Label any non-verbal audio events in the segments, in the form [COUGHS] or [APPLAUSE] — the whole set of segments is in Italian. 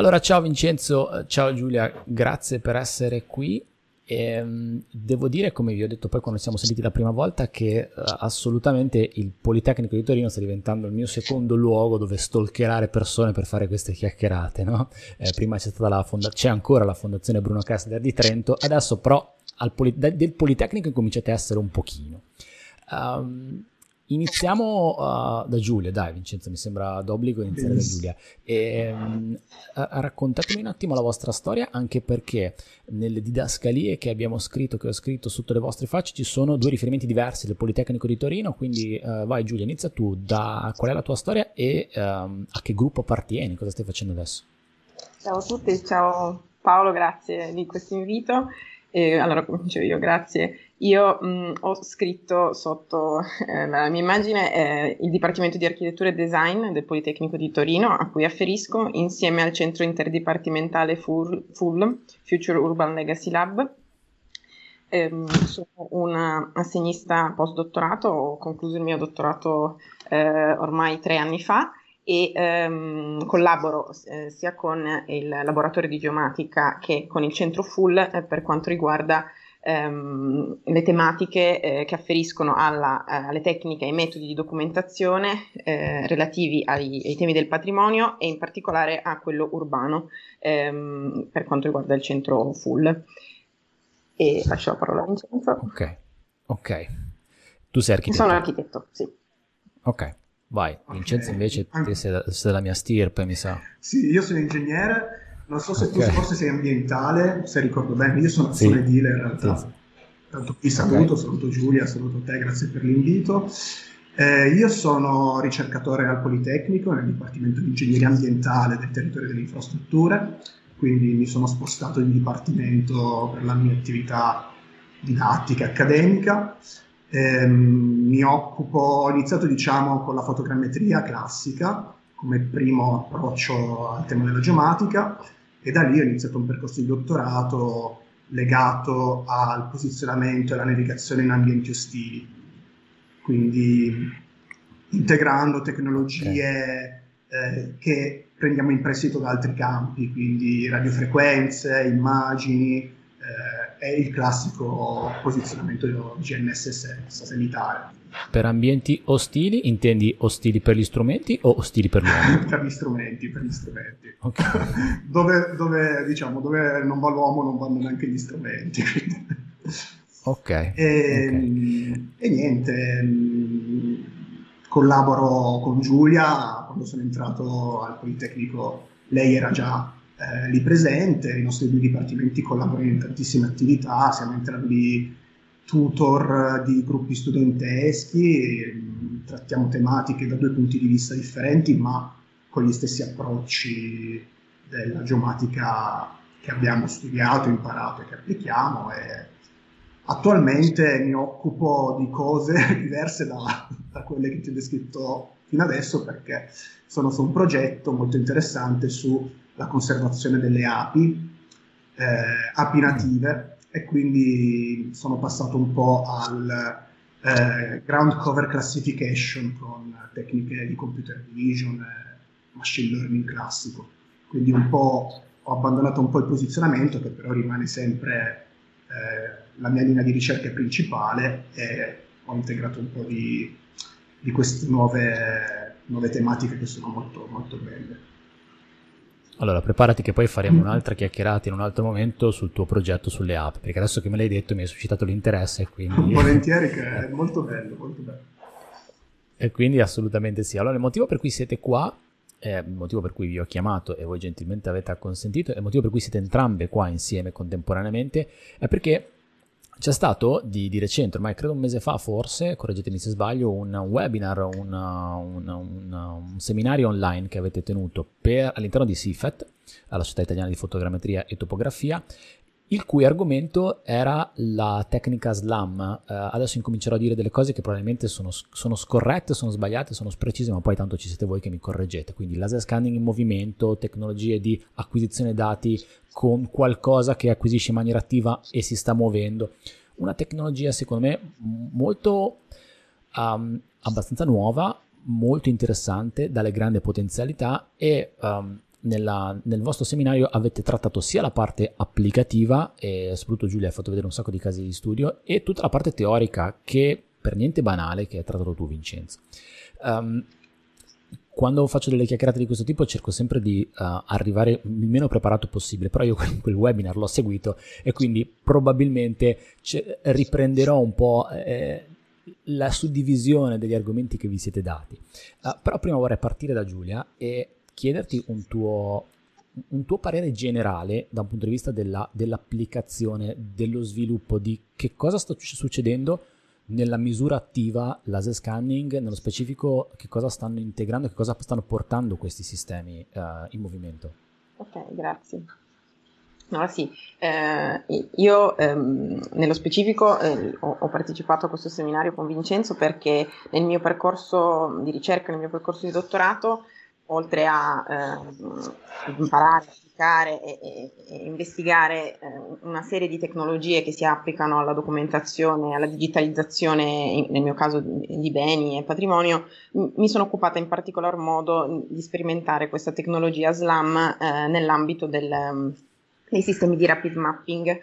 Allora, ciao Vincenzo, ciao Giulia, grazie per essere qui. E, um, devo dire, come vi ho detto poi quando siamo sentiti la prima volta, che uh, assolutamente il Politecnico di Torino sta diventando il mio secondo luogo dove stalkerare persone per fare queste chiacchierate. No? Eh, prima c'è, fonda- c'è ancora la Fondazione Bruno Kessler di Trento, adesso però Poli- del Politecnico incominciate a essere un pochino. Um, Iniziamo uh, da Giulia, dai Vincenzo, mi sembra d'obbligo iniziare da Giulia. E, um, raccontatemi un attimo la vostra storia, anche perché nelle didascalie che abbiamo scritto, che ho scritto sotto le vostre facce, ci sono due riferimenti diversi del Politecnico di Torino, quindi uh, vai Giulia, inizia tu, da qual è la tua storia e um, a che gruppo appartieni, cosa stai facendo adesso? Ciao a tutti, ciao Paolo, grazie di questo invito. E allora comincio io, grazie. Io mh, ho scritto sotto eh, la mia immagine eh, il Dipartimento di Architettura e Design del Politecnico di Torino, a cui afferisco insieme al Centro Interdipartimentale FUL, FUL Future Urban Legacy Lab. Eh, sono una assegnista postdottorato, ho concluso il mio dottorato eh, ormai tre anni fa e ehm, collaboro eh, sia con il laboratorio di geomatica che con il centro full eh, per quanto riguarda ehm, le tematiche eh, che afferiscono alla, eh, alle tecniche e ai metodi di documentazione eh, relativi ai, ai, temi del patrimonio e in particolare a quello urbano ehm, per quanto riguarda il centro full. E lascio la parola a Vincenzo. Ok, ok. Tu sei architetto? Sono architetto, sì. Ok. Vai, Vincenzo invece te sei, sei della mia stirpe, mi sa. Sì, io sono ingegnere, non so se okay. tu forse sei ambientale, se ricordo bene, io sono, sì. sono edile in realtà. Sì. Tanto qui saluto, okay. saluto Giulia, saluto te, grazie per l'invito. Eh, io sono ricercatore al Politecnico nel Dipartimento di Ingegneria Ambientale del territorio delle infrastrutture, quindi mi sono spostato in dipartimento per la mia attività didattica accademica eh, mi occupo, ho iniziato diciamo con la fotogrammetria classica come primo approccio al tema della geomatica e da lì ho iniziato un percorso di dottorato legato al posizionamento e alla navigazione in ambienti ostili, quindi integrando tecnologie okay. eh, che prendiamo in prestito da altri campi, quindi radiofrequenze, immagini, eh, è il classico posizionamento GNSS satellitare. Per ambienti ostili intendi ostili per gli strumenti o ostili per l'uomo? [LAUGHS] per gli strumenti, per gli strumenti. Okay. [LAUGHS] dove, dove, diciamo, dove non va l'uomo non vanno neanche gli strumenti. ok. E, okay. e niente, mm, collaboro con Giulia, quando sono entrato al Politecnico lei era già eh, lì presente, i nostri due dipartimenti collaborano in tantissime attività, siamo entrambi tutor di gruppi studenteschi, mm, trattiamo tematiche da due punti di vista differenti, ma con gli stessi approcci della geomatica che abbiamo studiato, imparato e che applichiamo. E attualmente mi occupo di cose [LAUGHS] diverse da, da quelle che ti ho descritto fino adesso perché sono su un progetto molto interessante su la conservazione delle api, eh, api native, e quindi sono passato un po' al eh, ground cover classification con tecniche di computer vision e machine learning classico. Quindi un po' ho abbandonato un po' il posizionamento, che però rimane sempre eh, la mia linea di ricerca principale e ho integrato un po' di, di queste nuove, nuove tematiche che sono molto, molto belle. Allora, preparati che poi faremo un'altra chiacchierata in un altro momento sul tuo progetto sulle app, perché adesso che me l'hai detto mi hai suscitato l'interesse. Quindi... [LAUGHS] Volentieri, che è molto bello, molto bello. E quindi assolutamente sì. Allora, il motivo per cui siete qua, il motivo per cui vi ho chiamato e voi gentilmente avete acconsentito, e il motivo per cui siete entrambe qua insieme contemporaneamente, è perché c'è stato di, di, recente, ormai credo un mese fa forse, correggetemi se sbaglio, un webinar, un, un, un, un seminario online che avete tenuto per, all'interno di CIFET, alla Società Italiana di Fotogrammetria e Topografia, il cui argomento era la tecnica SLAM. Uh, adesso incomincerò a dire delle cose che probabilmente sono, sono, scorrette, sono sbagliate, sono sprecise, ma poi tanto ci siete voi che mi correggete. Quindi laser scanning in movimento, tecnologie di acquisizione dati con qualcosa che acquisisce in maniera attiva e si sta muovendo. Una tecnologia secondo me molto um, abbastanza nuova, molto interessante, dalle grandi potenzialità e um, nella, nel vostro seminario avete trattato sia la parte applicativa, e soprattutto Giulia ha fatto vedere un sacco di casi di studio, e tutta la parte teorica che per niente banale che hai trattato tu Vincenzo. Um, quando faccio delle chiacchierate di questo tipo cerco sempre di uh, arrivare il meno preparato possibile, però io [LAUGHS] quel webinar l'ho seguito e quindi probabilmente riprenderò un po' eh, la suddivisione degli argomenti che vi siete dati. Uh, però prima vorrei partire da Giulia e chiederti un tuo, un tuo parere generale da un punto di vista della, dell'applicazione, dello sviluppo, di che cosa sta succedendo nella misura attiva laser scanning, nello specifico che cosa stanno integrando, che cosa stanno portando questi sistemi uh, in movimento. Ok, grazie. Allora sì, eh, io ehm, nello specifico eh, ho, ho, partecipato a questo seminario con Vincenzo perché nel mio percorso di ricerca, nel mio percorso di dottorato, oltre a eh, imparare, applicare e, e, e investigare eh, una serie di tecnologie che si applicano alla documentazione, alla digitalizzazione, nel mio caso di beni e patrimonio, mi sono occupata in particolar modo di sperimentare questa tecnologia SLAM eh, nell'ambito del dei sistemi di rapid mapping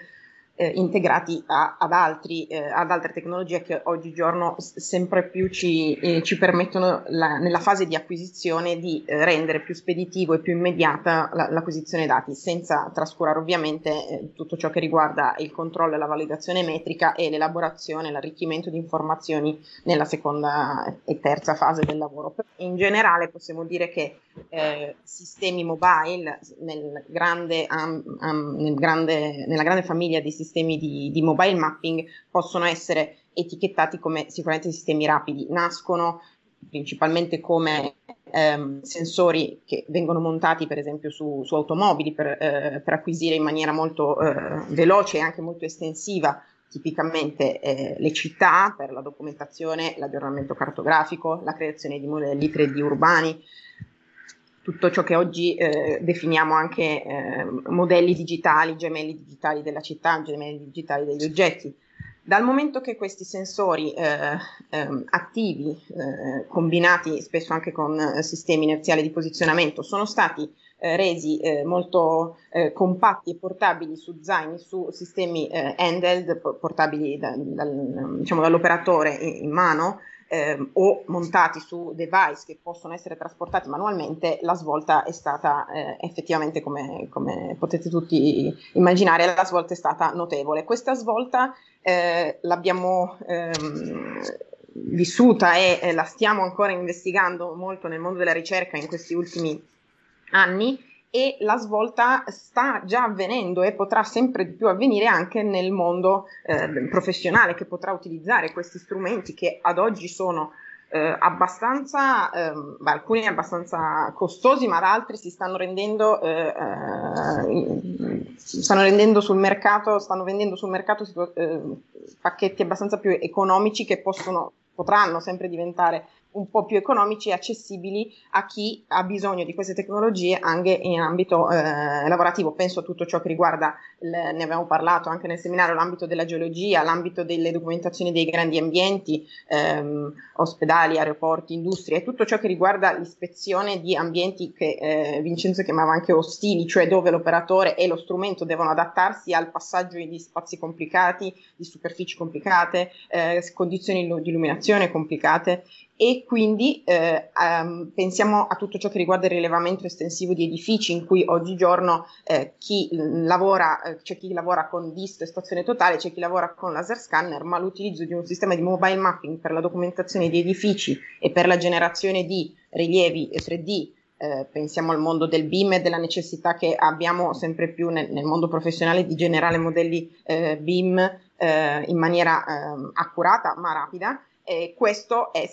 eh, integrati a, ad, altri, eh, ad, altre tecnologie che oggigiorno sempre più ci, eh, ci permettono la, nella fase di acquisizione di eh, rendere più speditivo e più immediata la, l'acquisizione dati, senza trascurare ovviamente eh, tutto ciò che riguarda il controllo e la validazione metrica e l'elaborazione l'arricchimento di informazioni nella seconda e terza fase del lavoro. In generale possiamo dire che eh, sistemi mobile nel grande, um, um, nel grande, nella grande famiglia di sistemi sistemi di, di mobile mapping possono essere etichettati come sicuramente sistemi rapidi. Nascono principalmente come ehm, sensori che vengono montati per esempio su, su automobili per, eh, per, acquisire in maniera molto eh, veloce e anche molto estensiva tipicamente eh, le città per la documentazione, l'aggiornamento cartografico, la creazione di modelli 3D urbani, tutto ciò che oggi eh, definiamo anche eh, modelli digitali, gemelli digitali della città, gemelli digitali degli oggetti. Dal momento che questi sensori eh, ehm, attivi, eh, combinati spesso anche con eh, sistemi inerziali di posizionamento, sono stati eh, resi molto compatti e portabili su zaini, su sistemi handheld, portabili da, dal, diciamo, dall'operatore in, in mano, eh, o montati su device che possono essere trasportati manualmente, la svolta è stata eh, effettivamente, come, come, potete tutti immaginare, la svolta è stata notevole. Questa svolta eh, l'abbiamo ehm, vissuta e eh, la stiamo ancora investigando molto nel mondo della ricerca in questi ultimi anni e la svolta sta già avvenendo e potrà sempre di più avvenire anche nel mondo eh, professionale che potrà utilizzare questi strumenti che ad oggi sono eh, abbastanza, eh, beh, alcuni abbastanza costosi, ma altri si stanno rendendo, eh, eh, stanno rendendo sul mercato, stanno vendendo sul mercato eh, pacchetti abbastanza più economici che possono, potranno sempre diventare un po' più economici e accessibili a chi ha bisogno di queste tecnologie anche in ambito eh, lavorativo. Penso a tutto ciò che riguarda, il, ne abbiamo parlato anche nel seminario, l'ambito della geologia, l'ambito delle documentazioni dei grandi ambienti, ehm, ospedali, aeroporti, industrie, tutto ciò che riguarda l'ispezione di ambienti che eh, Vincenzo chiamava anche ostili, cioè dove l'operatore e lo strumento devono adattarsi al passaggio di spazi complicati, di superfici complicate, eh, condizioni di illuminazione complicate e quindi eh, um, pensiamo a tutto ciò che riguarda il rilevamento estensivo di edifici in cui oggigiorno eh, chi lavora, eh, c'è chi lavora con dist e stazione totale, c'è chi lavora con laser scanner, ma l'utilizzo di un sistema di mobile mapping per la documentazione di edifici e per la generazione di rilievi 3D eh, pensiamo al mondo del BIM e della necessità che abbiamo sempre più nel, nel mondo professionale di generare modelli eh, BIM eh, in maniera ehm, accurata ma rapida eh, questo eh,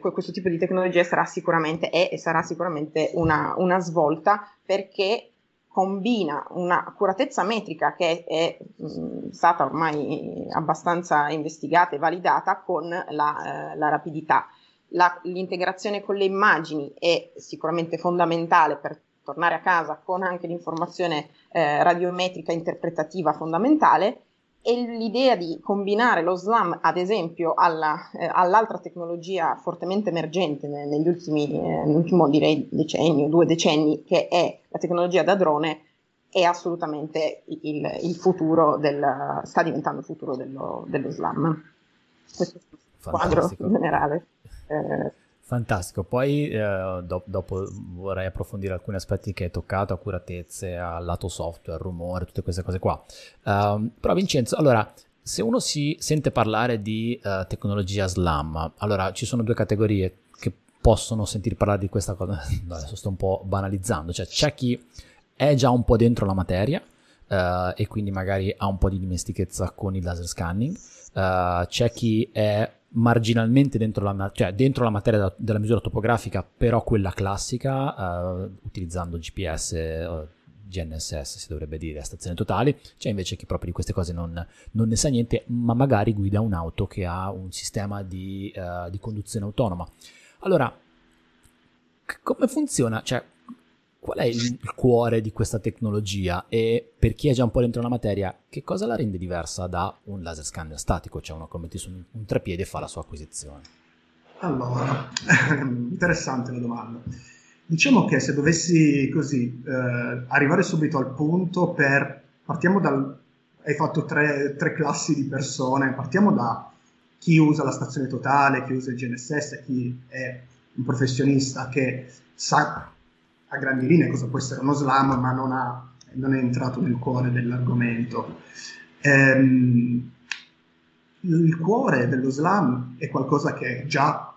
questo tipo di tecnologia sarà sicuramente, è e sarà sicuramente una, una svolta perché combina un'accuratezza metrica che è mh, stata ormai abbastanza investigata e validata con la, eh, la rapidità. La, l'integrazione con le immagini è sicuramente fondamentale per tornare a casa con anche l'informazione eh, radiometrica interpretativa fondamentale e l'idea di combinare lo SLAM, ad esempio, alla, eh, all'altra tecnologia fortemente emergente negli ultimi, eh, nell'ultimo direi decennio, due decenni, che è la tecnologia da drone, è assolutamente il, il futuro del, sta diventando il futuro dello, dello SLAM. Questo è il quadro generale. Eh, Fantastico, poi eh, do- dopo vorrei approfondire alcuni aspetti che hai toccato, accuratezze, al lato software, rumore, tutte queste cose qua. Um, però Vincenzo, allora, se uno si sente parlare di uh, tecnologia SLAM, allora ci sono due categorie che possono sentir parlare di questa cosa, [LAUGHS] adesso sto un po' banalizzando, cioè c'è chi è già un po' dentro la materia uh, e quindi magari ha un po' di dimestichezza con il laser scanning, uh, c'è chi è marginalmente dentro la, cioè dentro la materia da, della misura topografica, però quella classica, uh, utilizzando GPS, uh, GNSS si dovrebbe dire, stazioni totali, c'è invece chi proprio di queste cose non, non ne sa niente, ma magari guida un'auto che ha un sistema di, uh, di conduzione autonoma. Allora, c- come funziona? Cioè, Qual è il cuore di questa tecnologia e per chi è già un po' dentro la materia, che cosa la rende diversa da un laser scanner statico, cioè uno che metti su un treppiede e fa la sua acquisizione? Allora, [LAUGHS] interessante la domanda. Diciamo che se dovessi così eh, arrivare subito al punto per... Partiamo dal... Hai fatto tre, tre classi di persone, partiamo da chi usa la stazione totale, chi usa il GNSS, chi è un professionista che sa a grandi linee cosa può essere uno slam, ma non, ha, non è entrato nel cuore dell'argomento. Ehm, il cuore dello slam è qualcosa che già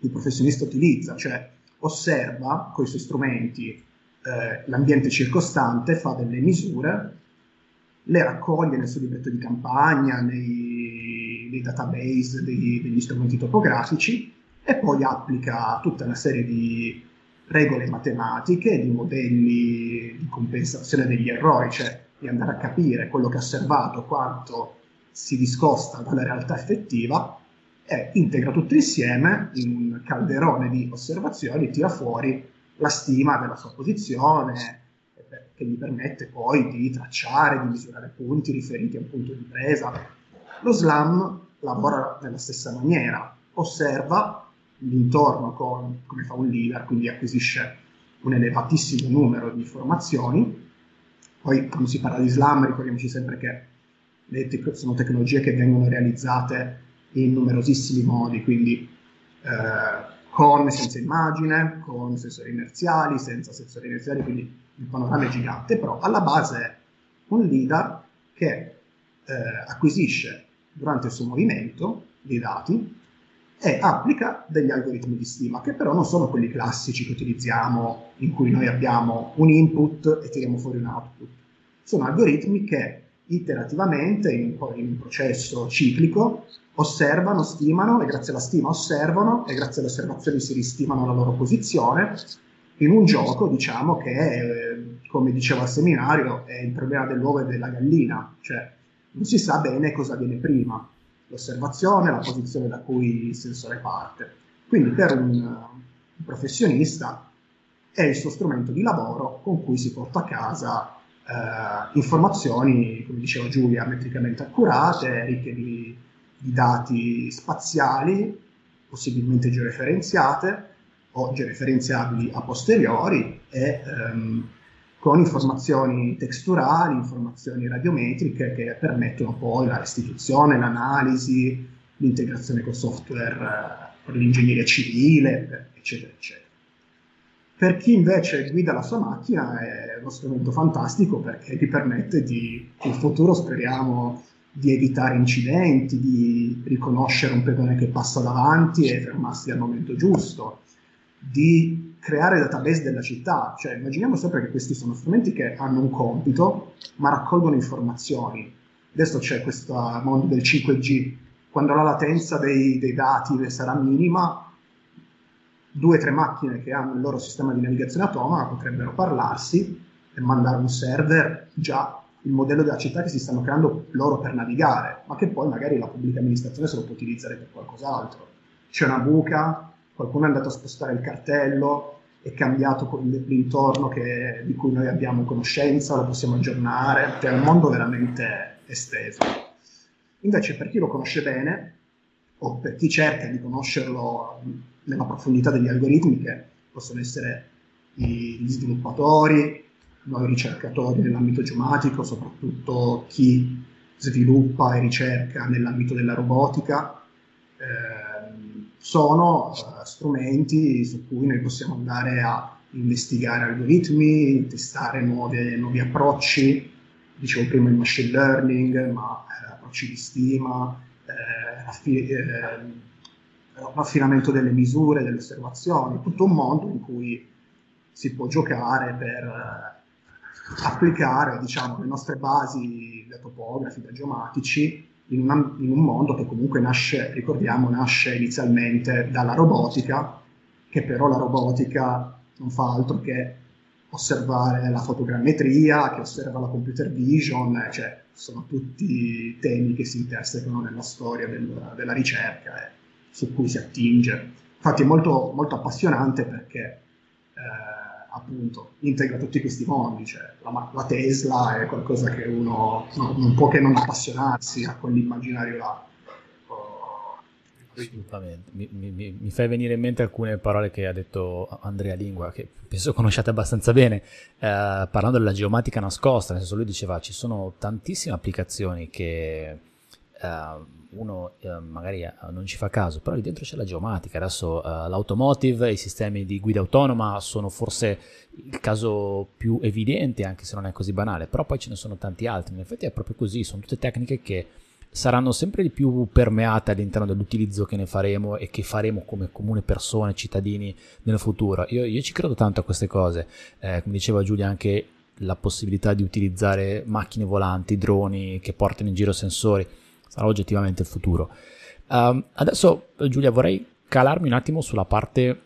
il professionista utilizza, cioè osserva con i suoi strumenti eh, l'ambiente circostante, fa delle misure, le raccoglie nel suo libretto di campagna, nei, nei database dei, degli strumenti topografici e poi applica tutta una serie di regole matematiche, di modelli di compensazione degli errori, cioè di andare a capire quello che ha osservato, quanto si discosta dalla realtà effettiva e integra tutto insieme in un calderone di osservazioni tira fuori la stima della sua posizione che gli permette poi di tracciare, di misurare punti riferiti a un punto di presa. Lo SLAM lavora nella stessa maniera, osserva l'intorno con, come fa un leader, quindi acquisisce un elevatissimo numero di informazioni. Poi quando si parla di Islam ricordiamoci sempre che le te- sono tecnologie che vengono realizzate in numerosissimi modi, quindi eh, con e senza immagine, con sensori inerziali, senza sensori inerziali, quindi il panorama è gigante, però alla base è un leader che eh, acquisisce durante il suo movimento dei dati e applica degli algoritmi di stima, che però non sono quelli classici che utilizziamo, in cui noi abbiamo un input e tiriamo fuori un output. Sono algoritmi che iterativamente, in, in un processo ciclico, osservano, stimano e grazie alla stima osservano e grazie alle osservazioni si ristimano la loro posizione in un gioco, diciamo, che, eh, come dicevo al seminario, è il problema dell'uovo e della gallina, cioè non si sa bene cosa viene prima l'osservazione, la posizione da cui il sensore parte. Quindi per un, professionista è il suo strumento di lavoro con cui si porta a casa eh, informazioni, come diceva Giulia, metricamente accurate, ricche di, di dati spaziali, possibilmente georeferenziate o georeferenziabili a posteriori e ehm, con informazioni texturali, informazioni radiometriche che permettono poi la restituzione, l'analisi, l'integrazione con software eh, per l'ingegneria civile, eccetera, eccetera. Per chi invece guida la sua macchina è uno strumento fantastico perché ti permette di, in futuro speriamo, di evitare incidenti, di riconoscere un pedone che passa davanti e fermarsi al momento giusto, di creare database della città, cioè immaginiamo sempre che questi sono strumenti che hanno un compito ma raccolgono informazioni. Adesso c'è questo mondo del 5G, quando la latenza dei, dei dati sarà minima, due o tre macchine che hanno il loro sistema di navigazione autonoma potrebbero parlarsi e mandare un server già il modello della città che si stanno creando loro per navigare, ma che poi magari la pubblica amministrazione se lo può utilizzare per qualcos'altro. C'è una buca, qualcuno è andato a spostare il cartello, è cambiato l'intorno che, di cui noi abbiamo conoscenza, lo possiamo aggiornare, cioè è un mondo veramente esteso. Invece per chi lo conosce bene o per chi cerca di conoscerlo nella profondità degli algoritmi, che possono essere gli sviluppatori, nuovi ricercatori nell'ambito geomatico, soprattutto chi sviluppa e ricerca nell'ambito della robotica, eh, sono eh, strumenti su cui noi possiamo andare a investigare algoritmi, testare nuove, nuovi approcci, dicevo prima il machine learning, ma eh, approcci di stima, eh, raffi- eh, raffinamento delle misure, delle osservazioni, tutto un mondo in cui si può giocare per eh, applicare diciamo, le nostre basi da topografi, da geomatici, in, una, in, un mondo che comunque nasce, ricordiamo, nasce inizialmente dalla robotica, che però la robotica non fa altro che osservare la fotogrammetria, che osserva la computer vision, cioè sono tutti temi che si intersecano nella storia del, della ricerca e su cui si attinge. Infatti è molto, molto appassionante perché eh, appunto integra tutti questi mondi, cioè la, la Tesla è qualcosa che uno no, non può che non appassionarsi a quell'immaginario là. Assolutamente, mi, mi, mi, fai venire in mente alcune parole che ha detto Andrea Lingua, che penso conosciate abbastanza bene, eh, parlando della geomatica nascosta, nel senso lui diceva ci sono tantissime applicazioni che eh, uno eh, magari non ci fa caso, però lì dentro c'è la geomatica, adesso eh, l'automotive, i sistemi di guida autonoma sono forse il caso più evidente, anche se non è così banale, però poi ce ne sono tanti altri, in effetti è proprio così, sono tutte tecniche che saranno sempre di più permeate all'interno dell'utilizzo che ne faremo e che faremo come comune persone, cittadini nel futuro. Io, io ci credo tanto a queste cose, eh, come diceva Giulia anche la possibilità di utilizzare macchine volanti, droni che portano in giro sensori sarà oggettivamente il futuro. Um, adesso Giulia vorrei calarmi un attimo sulla parte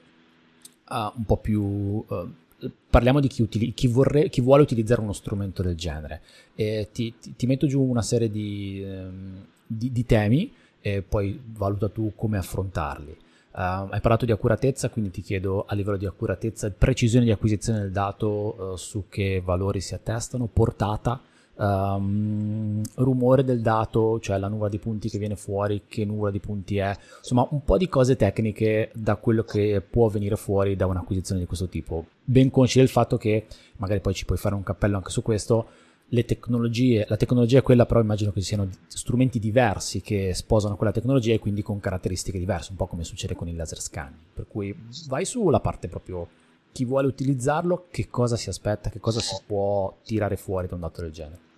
uh, un po' più... Uh, parliamo di chi, utili- chi, vorre- chi, vuole utilizzare uno strumento del genere. E ti, ti, ti metto giù una serie di, um, di, di, temi e poi valuta tu come affrontarli. Uh, hai parlato di accuratezza, quindi ti chiedo a livello di accuratezza, precisione di acquisizione del dato, uh, su che valori si attestano, portata, um, rumore del dato, cioè la nuvola di punti che viene fuori, che nuvola di punti è, insomma un po' di cose tecniche da quello che può venire fuori da un'acquisizione di questo tipo. Ben consci del fatto che, magari poi ci puoi fare un cappello anche su questo, le tecnologie, la tecnologia è quella, però immagino che ci siano strumenti diversi che sposano quella tecnologia e quindi con caratteristiche diverse, un po' come succede con il laser scan. Per cui vai sulla parte proprio chi vuole utilizzarlo, che cosa si aspetta, che cosa si può tirare fuori da un dato del genere.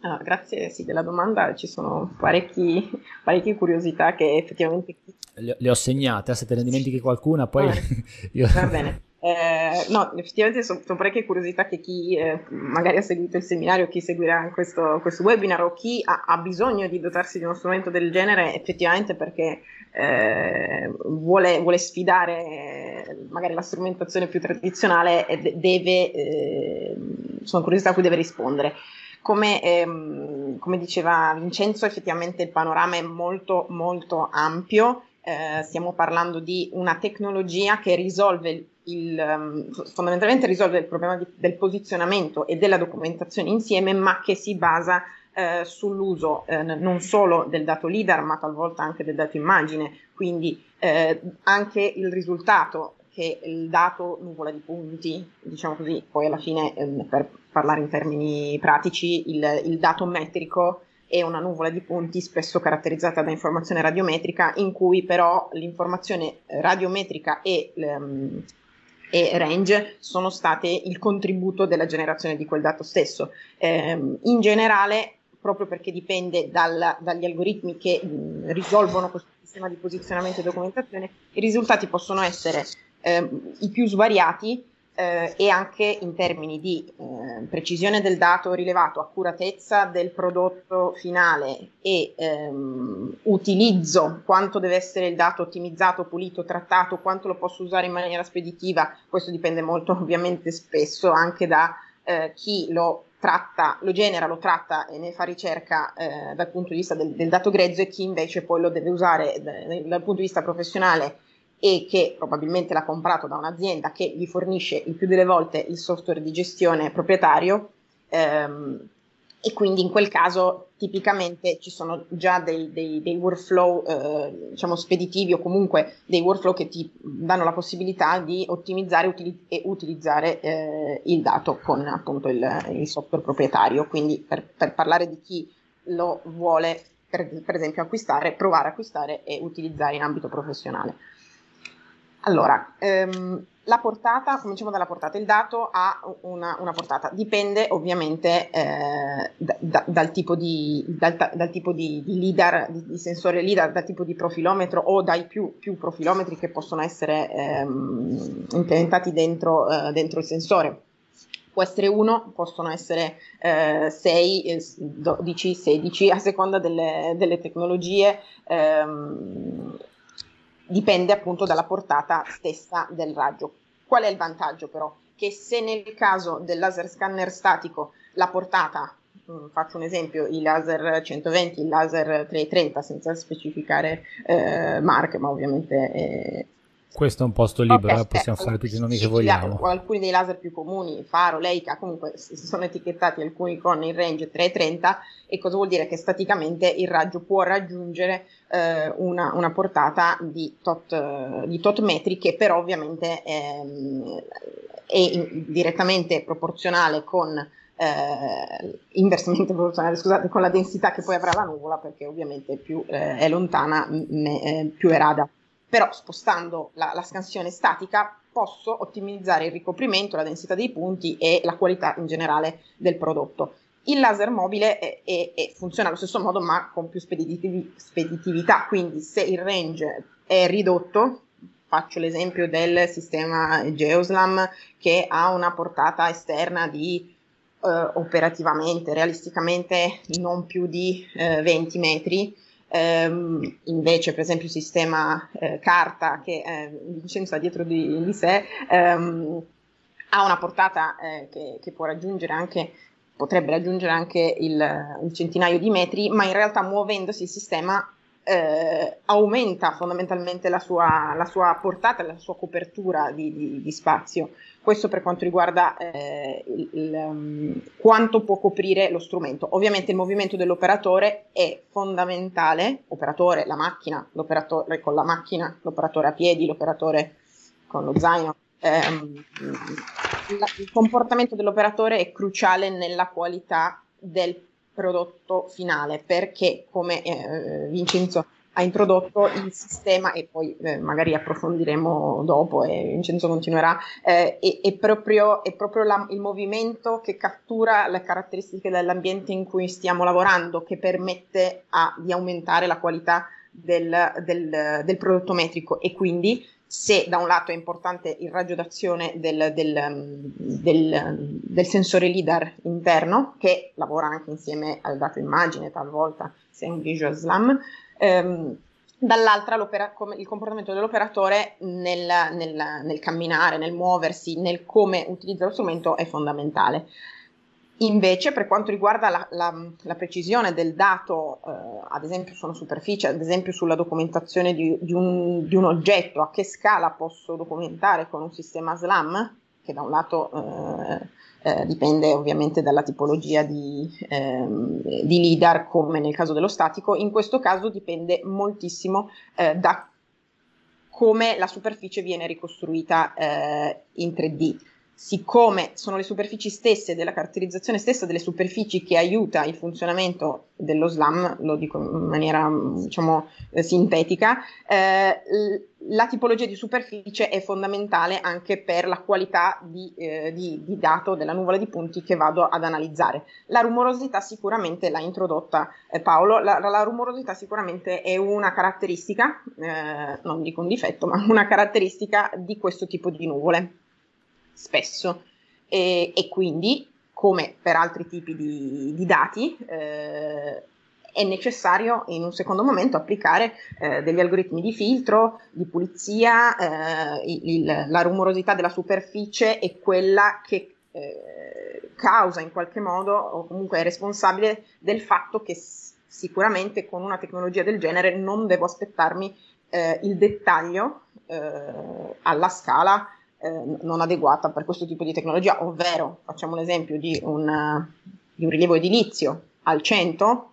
Allora, grazie sì, della domanda, ci sono parecchi, parecchie curiosità che effettivamente... Le, le ho segnate, eh, se te ne dimentichi qualcuna poi... Ah, [LAUGHS] io... Va bene. Eh, no, effettivamente sono, sono, parecchie curiosità che chi eh, magari ha seguito il seminario, chi seguirà questo, questo webinar o chi ha, ha, bisogno di dotarsi di uno strumento del genere, effettivamente perché eh, vuole, vuole, sfidare magari la strumentazione più tradizionale e deve, eh, sono curiosità a cui deve rispondere. Come, ehm, come, diceva Vincenzo, effettivamente il panorama è molto molto ampio. Eh, stiamo parlando di una tecnologia che risolve il, um, fondamentalmente risolve il problema di, del posizionamento e della documentazione insieme, ma che si basa eh, sull'uso eh, non solo del dato LIDAR, ma talvolta anche del dato immagine, quindi eh, anche il risultato che il dato nuvola di punti, diciamo così, poi alla fine ehm, per parlare in termini pratici, il, il dato metrico è una nuvola di punti spesso caratterizzata da informazione radiometrica in cui però l'informazione radiometrica e um, e range sono state il contributo della generazione di quel dato stesso. Eh, in generale, proprio perché dipende dal, dagli algoritmi che mh, risolvono questo sistema di posizionamento e documentazione, i risultati possono essere eh, i più svariati eh, e anche in termini di eh, precisione del dato rilevato, accuratezza del prodotto finale e ehm, utilizzo, quanto deve essere il dato ottimizzato, pulito, trattato, quanto lo posso usare in maniera speditiva, questo dipende molto [LAUGHS] ovviamente spesso anche da eh, chi lo tratta, lo genera, lo tratta e ne fa ricerca eh, dal punto di vista del, del, dato grezzo e chi invece poi lo deve usare d- dal punto di vista professionale e che probabilmente l'ha comprato da un'azienda che gli fornisce il più delle volte il software di gestione proprietario ehm, e quindi in quel caso tipicamente ci sono già dei, dei, dei workflow eh, diciamo speditivi o comunque dei workflow che ti danno la possibilità di ottimizzare utili- e utilizzare eh, il dato con appunto il, il software proprietario. Quindi per, per, parlare di chi lo vuole per, per esempio acquistare, provare a acquistare e utilizzare in ambito professionale. Allora, ehm, la portata, cominciamo dalla portata, il dato ha una, una portata, dipende ovviamente eh, da, da, dal tipo, di, dal, dal tipo di, di, LIDAR, di, di, sensore LIDAR, dal tipo di profilometro o dai più, più profilometri che possono essere ehm, implementati dentro, eh, dentro, il sensore. Può essere uno, possono essere eh, 6, 12, 16 a seconda delle, delle tecnologie. Ehm, dipende appunto dalla portata stessa del raggio. Qual è il vantaggio però? Che se nel caso del laser scanner statico la portata, mh, mm, faccio un esempio, il laser 120, il laser 330 senza specificare eh, marche, ma ovviamente eh, questo è un posto libero, okay, eh, possiamo fare tutti i nomi che vogliamo. Alcuni dei laser più comuni, Faro, Leica, comunque si sono etichettati alcuni con il range 330 e cosa vuol dire? Che staticamente il raggio può raggiungere eh, una, una, portata di tot, di tot, metri che però ovviamente è, è in, direttamente proporzionale con eh, inversamente proporzionale, scusate, con la densità che poi avrà la nuvola perché ovviamente più eh, è lontana me, eh, più è rada però spostando la, la scansione statica posso ottimizzare il ricoprimento, la densità dei punti e la qualità in generale del prodotto. Il laser mobile è, è, è, funziona allo stesso modo ma con più speditivi, speditività, quindi se il range è ridotto, faccio l'esempio del sistema Geoslam che ha una portata esterna di eh, operativamente, realisticamente non più di eh, 20 metri, Um, invece, per esempio, il sistema eh, carta che eh, Vincenzo ha dietro di, di sé um, ha una portata eh, che, che, può raggiungere anche, potrebbe raggiungere anche il, il, centinaio di metri, ma in realtà muovendosi il sistema eh, aumenta fondamentalmente la sua, la sua, portata, la sua copertura di, di, di spazio. Questo per quanto riguarda eh, il, il, um, quanto può coprire lo strumento. Ovviamente il movimento dell'operatore è fondamentale, operatore, la macchina, l'operatore con la macchina, l'operatore a piedi, l'operatore con lo zaino. Ehm, la, il comportamento dell'operatore è cruciale nella qualità del prodotto finale perché come eh, Vincenzo ha introdotto il sistema e poi eh, magari approfondiremo dopo e Vincenzo continuerà, eh, è, è, proprio, è proprio la, il movimento che cattura le caratteristiche dell'ambiente in cui stiamo lavorando che permette a, di aumentare la qualità del, del, del prodotto metrico. E quindi se da un lato è importante il raggio d'azione del, del, del, del, sensore LIDAR interno, che lavora anche insieme al dato immagine talvolta, se è un visual slam, ehm, dall'altra il comportamento dell'operatore nel, nel, nel, camminare, nel muoversi, nel come utilizza lo strumento è fondamentale. Invece, per quanto riguarda la, la, la precisione del dato, eh, ad esempio su una superficie, ad esempio sulla documentazione di, di, un, di, un, oggetto, a che scala posso documentare con un sistema SLAM, che da un lato eh, eh, dipende ovviamente dalla tipologia di, ehm, di, LIDAR, come nel caso dello statico, in questo caso dipende moltissimo eh, da come la superficie viene ricostruita eh, in 3D siccome sono le superfici stesse, della caratterizzazione stessa delle superfici che aiuta il funzionamento dello SLAM, lo dico in maniera diciamo eh, sintetica, eh, la tipologia di superficie è fondamentale anche per la qualità di, eh, di, di, dato della nuvola di punti che vado ad analizzare. La rumorosità sicuramente l'ha introdotta eh, Paolo, la, la, rumorosità sicuramente è una caratteristica, eh, non dico un difetto, ma una caratteristica di questo tipo di nuvole spesso. E, e quindi, come per altri tipi di, di dati, eh, è necessario in un secondo momento applicare eh, degli algoritmi di filtro, di pulizia, eh, il, la rumorosità della superficie è quella che eh, causa in qualche modo o comunque è responsabile del fatto che sicuramente con una tecnologia del genere non devo aspettarmi eh, il dettaglio eh, alla scala eh, non adeguata per questo tipo di tecnologia, ovvero facciamo l'esempio di un, di un rilievo edilizio al 100,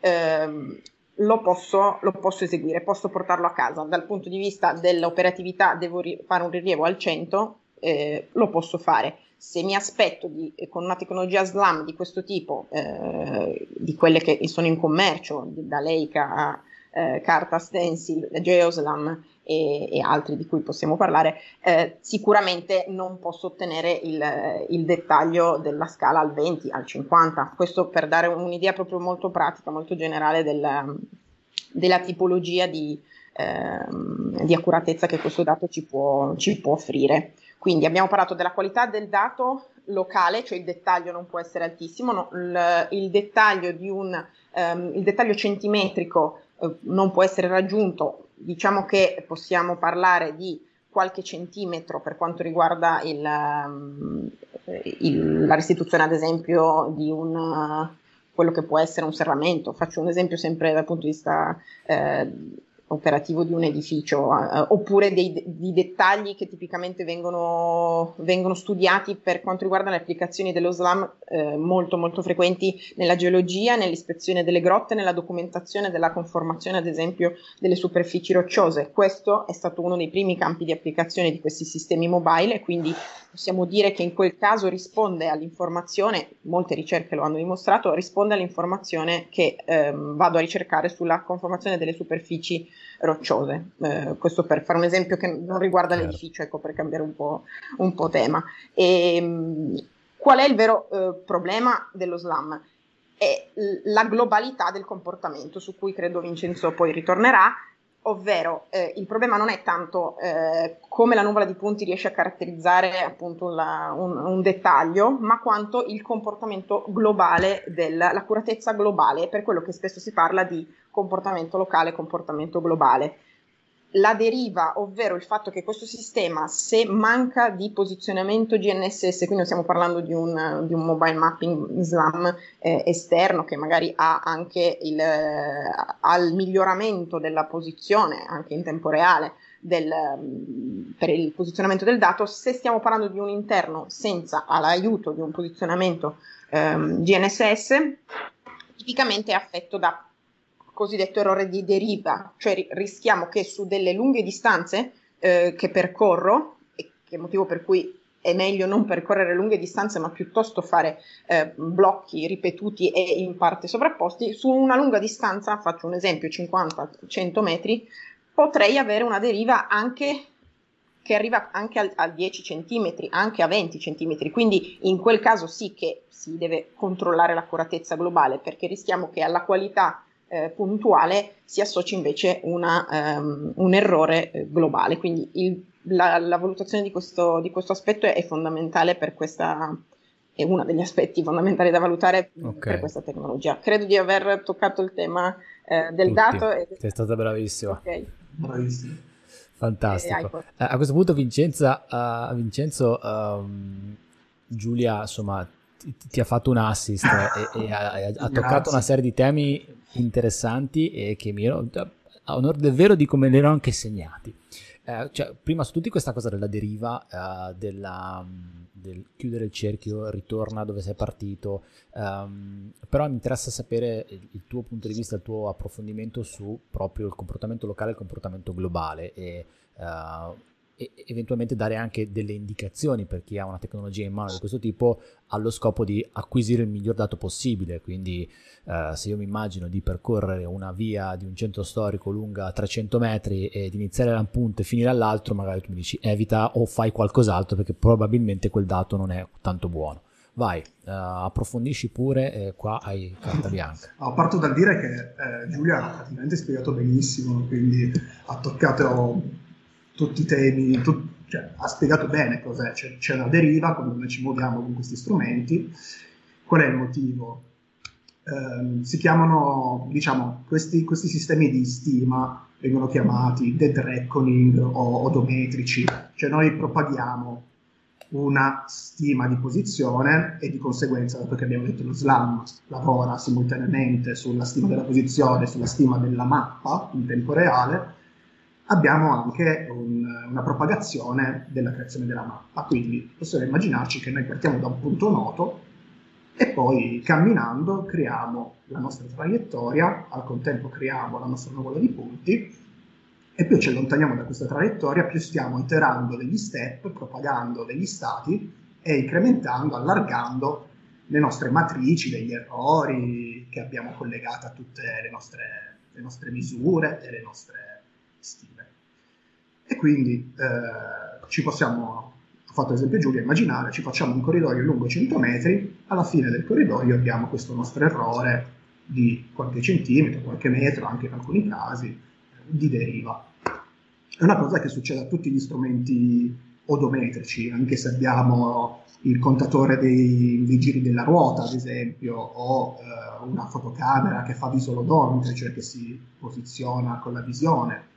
ehm, lo, posso, lo posso, eseguire, posso portarlo a casa. Dal punto di vista dell'operatività devo ri- fare un rilievo al 100, eh, lo posso fare. Se mi aspetto di, con una tecnologia SLAM di questo tipo, eh, di quelle che sono in commercio, da Leica a eh, Carta Stencil, Geoslam, e, e, altri di cui possiamo parlare, eh, sicuramente non posso ottenere il, il, dettaglio della scala al 20, al 50. Questo per dare un'idea proprio molto pratica, molto generale del, della tipologia di, eh, di, accuratezza che questo dato ci può, ci può offrire. Quindi abbiamo parlato della qualità del dato locale, cioè il dettaglio non può essere altissimo, no, il, il, dettaglio un, um, il dettaglio centimetrico uh, non può essere raggiunto diciamo che possiamo parlare di qualche centimetro per quanto riguarda il, ehm, il, la restituzione, ad esempio, di un, quello che può essere un serramento. Faccio un esempio sempre dal punto di vista eh, operativo di un edificio, eh, oppure dei, di dettagli che tipicamente vengono, vengono, studiati per quanto riguarda le applicazioni dello SLAM eh, molto molto frequenti nella geologia, nell'ispezione delle grotte, nella documentazione della conformazione ad esempio delle superfici rocciose. Questo è stato uno dei primi campi di applicazione di questi sistemi mobile e quindi possiamo dire che in quel caso risponde all'informazione, molte ricerche lo hanno dimostrato, risponde all'informazione che ehm, vado a ricercare sulla conformazione delle superfici rocciose. Eh, questo per fare un esempio che non riguarda certo. l'edificio, ecco, per cambiare un po', un po tema. E, ehm, qual è il vero eh, problema dello slam? È la globalità del comportamento, su cui credo Vincenzo poi ritornerà, ovvero eh, il problema non è tanto eh, come la nuvola di punti riesce a caratterizzare appunto la, un, un, dettaglio, ma quanto il comportamento globale, del, l'accuratezza globale, per quello che spesso si parla di comportamento locale, comportamento globale la deriva, ovvero il fatto che questo sistema, se manca di posizionamento GNSS, quindi non stiamo parlando di un, di un mobile mapping SLAM eh, esterno che magari ha anche il, eh, al miglioramento della posizione, anche in tempo reale, del, per il posizionamento del dato, se stiamo parlando di un interno senza l'aiuto di un posizionamento ehm, GNSS, tipicamente è affetto da cosiddetto errore di deriva, cioè rischiamo che su delle lunghe distanze eh, che percorro, che è motivo per cui è meglio non percorrere lunghe distanze, ma piuttosto fare eh, blocchi ripetuti e in parte sovrapposti, su una lunga distanza, faccio un esempio, 50-100 metri, potrei avere una deriva anche che arriva anche a, a 10 cm, anche a 20 cm, quindi in quel caso sì che si deve controllare l'accuratezza globale perché rischiamo che alla qualità eh, puntuale si associ invece una, um, un errore eh, globale. Quindi il, la, la, valutazione di questo, di questo, aspetto è fondamentale per questa, è uno degli aspetti fondamentali da valutare okay. per questa tecnologia. Credo di aver toccato il tema eh, del Tutti. dato. E... Sei stata bravissima. Okay. Bravissima. Fantastico. Eh, a questo punto Vincenza, uh, Vincenzo, um, Giulia, insomma, ti, ti, ha fatto un assist [COUGHS] e, e ha, ha toccato una serie di temi interessanti e che mi ero, a onore del vero, di come li ero anche segnati. Eh, cioè, prima su tutti questa cosa della deriva, eh, della, del chiudere il cerchio, ritorna dove sei partito, um, però mi interessa sapere il, il, tuo punto di vista, il tuo approfondimento su proprio il comportamento locale e il comportamento globale e, uh, e eventualmente dare anche delle indicazioni per chi ha una tecnologia in mano di questo tipo allo scopo di acquisire il miglior dato possibile. Quindi, eh, se io mi immagino di percorrere una via di un centro storico lunga 300 metri e di iniziare da un punto e finire all'altro, magari tu mi dici evita o fai qualcos'altro perché probabilmente quel dato non è tanto buono. Vai, uh, approfondisci pure, eh, qua hai carta bianca. Oh, [LAUGHS] parto dal dire che eh, Giulia ha praticamente spiegato benissimo, quindi ha toccato tutti i temi, tu, cioè, ha spiegato bene cos'è, c'è, c'è una deriva, come ci muoviamo con questi strumenti, qual è il motivo? Eh, si chiamano, diciamo, questi, questi, sistemi di stima vengono chiamati dead reckoning o odometrici, cioè noi propaghiamo una stima di posizione e di conseguenza, dato che abbiamo detto lo SLAM lavora simultaneamente sulla stima della posizione sulla stima della mappa in tempo reale, abbiamo anche un, una propagazione della creazione della mappa. Quindi possiamo immaginarci che noi partiamo da un punto noto e poi camminando creiamo la nostra traiettoria, al contempo creiamo la nostra nuvola di punti e più ci allontaniamo da questa traiettoria, più stiamo iterando degli step, propagando degli stati e incrementando, allargando le nostre matrici degli errori che abbiamo collegato a tutte le nostre, le nostre misure e le nostre stime. E quindi eh, ci possiamo, ho fatto esempio Giulia, immaginare, ci facciamo un corridoio lungo 100 metri, alla fine del corridoio abbiamo questo nostro errore di qualche centimetro, qualche metro, anche in alcuni casi, di deriva. È una cosa che succede a tutti gli strumenti odometrici, anche se abbiamo il contatore dei, dei giri della ruota, ad esempio, o eh, una fotocamera che fa visolodometri, cioè che si posiziona con la visione.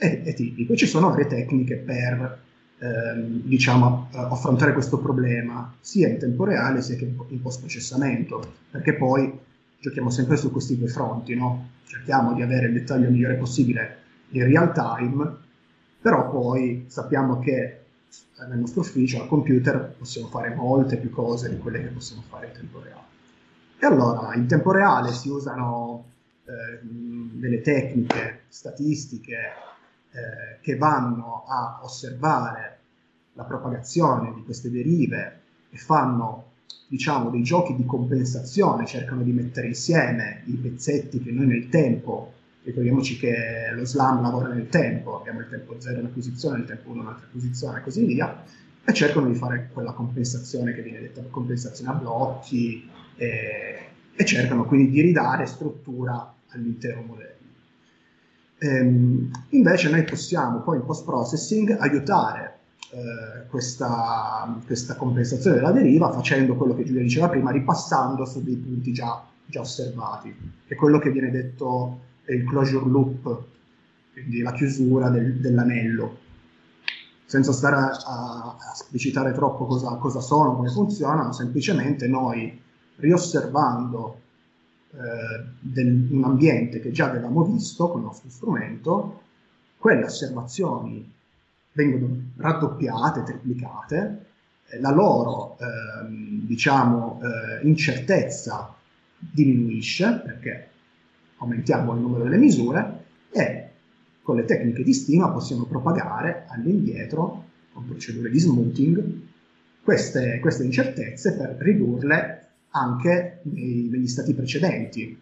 È, è tipico. Ci sono varie tecniche per ehm, diciamo, eh, affrontare questo problema, sia in tempo reale sia che in post-processamento, perché poi giochiamo sempre su questi due fronti, no? cerchiamo di avere il dettaglio migliore possibile in real time, però poi sappiamo che nel nostro ufficio al computer possiamo fare molte più cose di quelle che possiamo fare in tempo reale. E allora in tempo reale si usano eh, delle tecniche statistiche eh, che vanno a osservare la propagazione di queste derive e fanno diciamo, dei giochi di compensazione, cercano di mettere insieme i pezzetti che noi nel tempo, ricordiamoci che lo SLAM lavora nel tempo, abbiamo il tempo 0 in acquisizione, il tempo 1 in altra acquisizione e così via, e cercano di fare quella compensazione che viene detta compensazione a blocchi e, e cercano quindi di ridare struttura all'intero modello. Ehm, invece noi possiamo poi in post processing aiutare eh, questa, questa, compensazione della deriva facendo quello che Giulia diceva prima, ripassando su dei punti già, già osservati. È quello che viene detto il closure loop, quindi la chiusura del, dell'anello. Senza stare a, a, esplicitare troppo cosa, cosa, sono, come funzionano, semplicemente noi riosservando del, un ambiente che già avevamo visto con il nostro strumento, quelle osservazioni vengono raddoppiate, triplicate, eh, la loro ehm, diciamo, eh, incertezza diminuisce perché aumentiamo il numero delle misure e con le tecniche di stima possiamo propagare all'indietro con procedure di smoothing queste, queste incertezze per ridurle anche nei, negli stati precedenti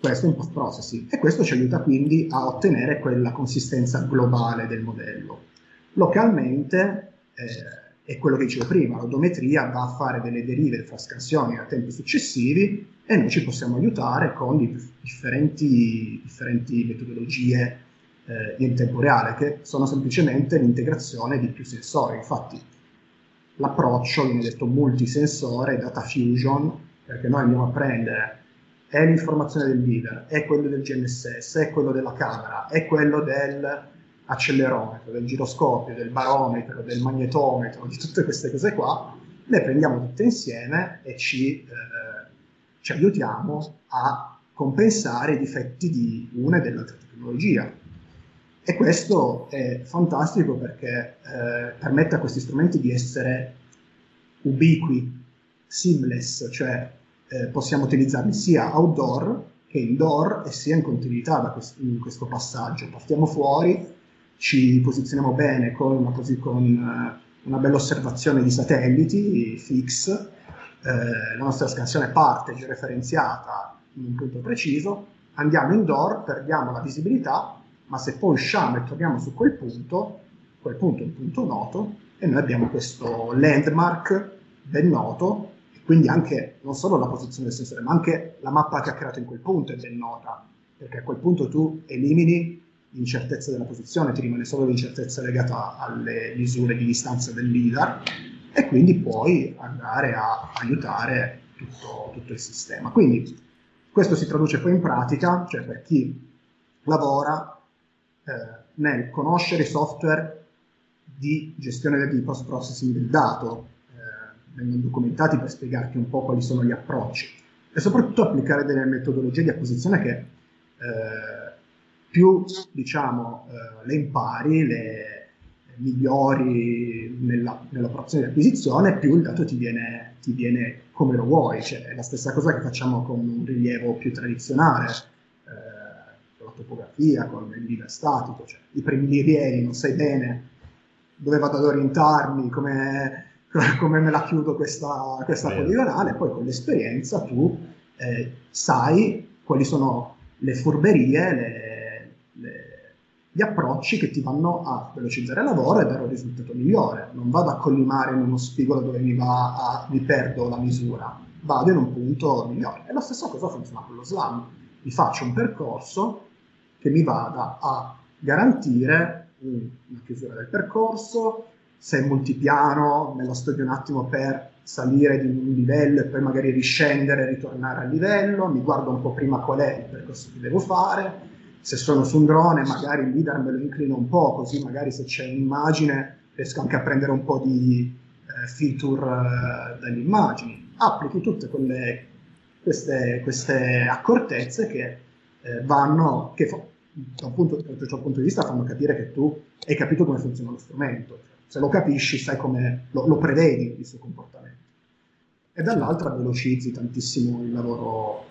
questo in post processing e questo ci aiuta quindi a ottenere quella consistenza globale del modello. Localmente eh, è quello che dicevo prima, l'odometria va a fare delle derive fra scansioni a tempi successivi e noi ci possiamo aiutare con differenti, differenti metodologie eh, in tempo reale che sono semplicemente l'integrazione di più sensori. Infatti l'approccio viene detto multisensore, data fusion, perché noi andiamo a prendere è l'informazione del leader, è quello del GNSS, è quello della camera, è quello dell'accelerometro, del giroscopio, del barometro, del magnetometro, di tutte queste cose qua, le prendiamo tutte insieme e ci, eh, ci aiutiamo a compensare i difetti di una e dell'altra tecnologia. E questo è fantastico perché eh, permette a questi strumenti di essere ubiqui, seamless, cioè eh, possiamo utilizzarli sia outdoor che indoor e sia in continuità quest- in questo passaggio. Partiamo fuori, ci posizioniamo bene con una, così, con, uh, una bella osservazione di satelliti fix, eh, la nostra scansione parte georeferenziata in un punto preciso, andiamo indoor, perdiamo la visibilità, ma se poi usciamo e torniamo su quel punto, quel punto è un punto noto e noi abbiamo questo landmark ben noto quindi anche non solo la posizione del sensore, ma anche la mappa che ha creato in quel punto è ben nota, perché a quel punto tu elimini l'incertezza della posizione, ti rimane solo l'incertezza legata alle misure di distanza del leader e quindi puoi andare a aiutare tutto, tutto il sistema. Quindi questo si traduce poi in pratica, cioè per chi lavora nel conoscere i software di gestione di post processing del dato, vengono documentati per spiegarti un po' quali sono gli approcci e soprattutto applicare delle metodologie di acquisizione che eh, più diciamo, eh, le impari, le migliori nella, nell'operazione di acquisizione, più il dato ti viene, ti viene come lo vuoi, cioè, è la stessa cosa che facciamo con un rilievo più tradizionale, eh, topografia, con il livello statico, cioè, i primi rilievi non sai bene dove vado ad orientarmi, come, [LAUGHS] come me la chiudo questa, questa poligonale, poi con l'esperienza tu eh, sai quali sono le furberie, le, le gli approcci che ti vanno a velocizzare il lavoro e dare un risultato migliore. Non vado a collimare in uno spigolo dove mi, va a, mi perdo la misura, vado in un punto migliore. E la stessa cosa funziona con lo slam. Mi faccio un percorso che mi vada a garantire una chiusura del percorso, se è multipiano me lo studio un attimo per salire di un livello e poi magari riscendere e ritornare al livello, mi guardo un po' prima qual è il percorso che devo fare, se sono su un drone magari il leader me lo inclino un po', così magari se c'è un'immagine riesco anche a prendere un po' di eh, feature eh, dalle immagini. Applichi tutte quelle, queste, queste accortezze che eh, vanno, che fa, da un punto, da un punto di vista fanno capire che tu hai capito come funziona lo strumento. Se lo capisci, sai come lo, lo prevedi il suo comportamento. E dall'altra velocizzi tantissimo il lavoro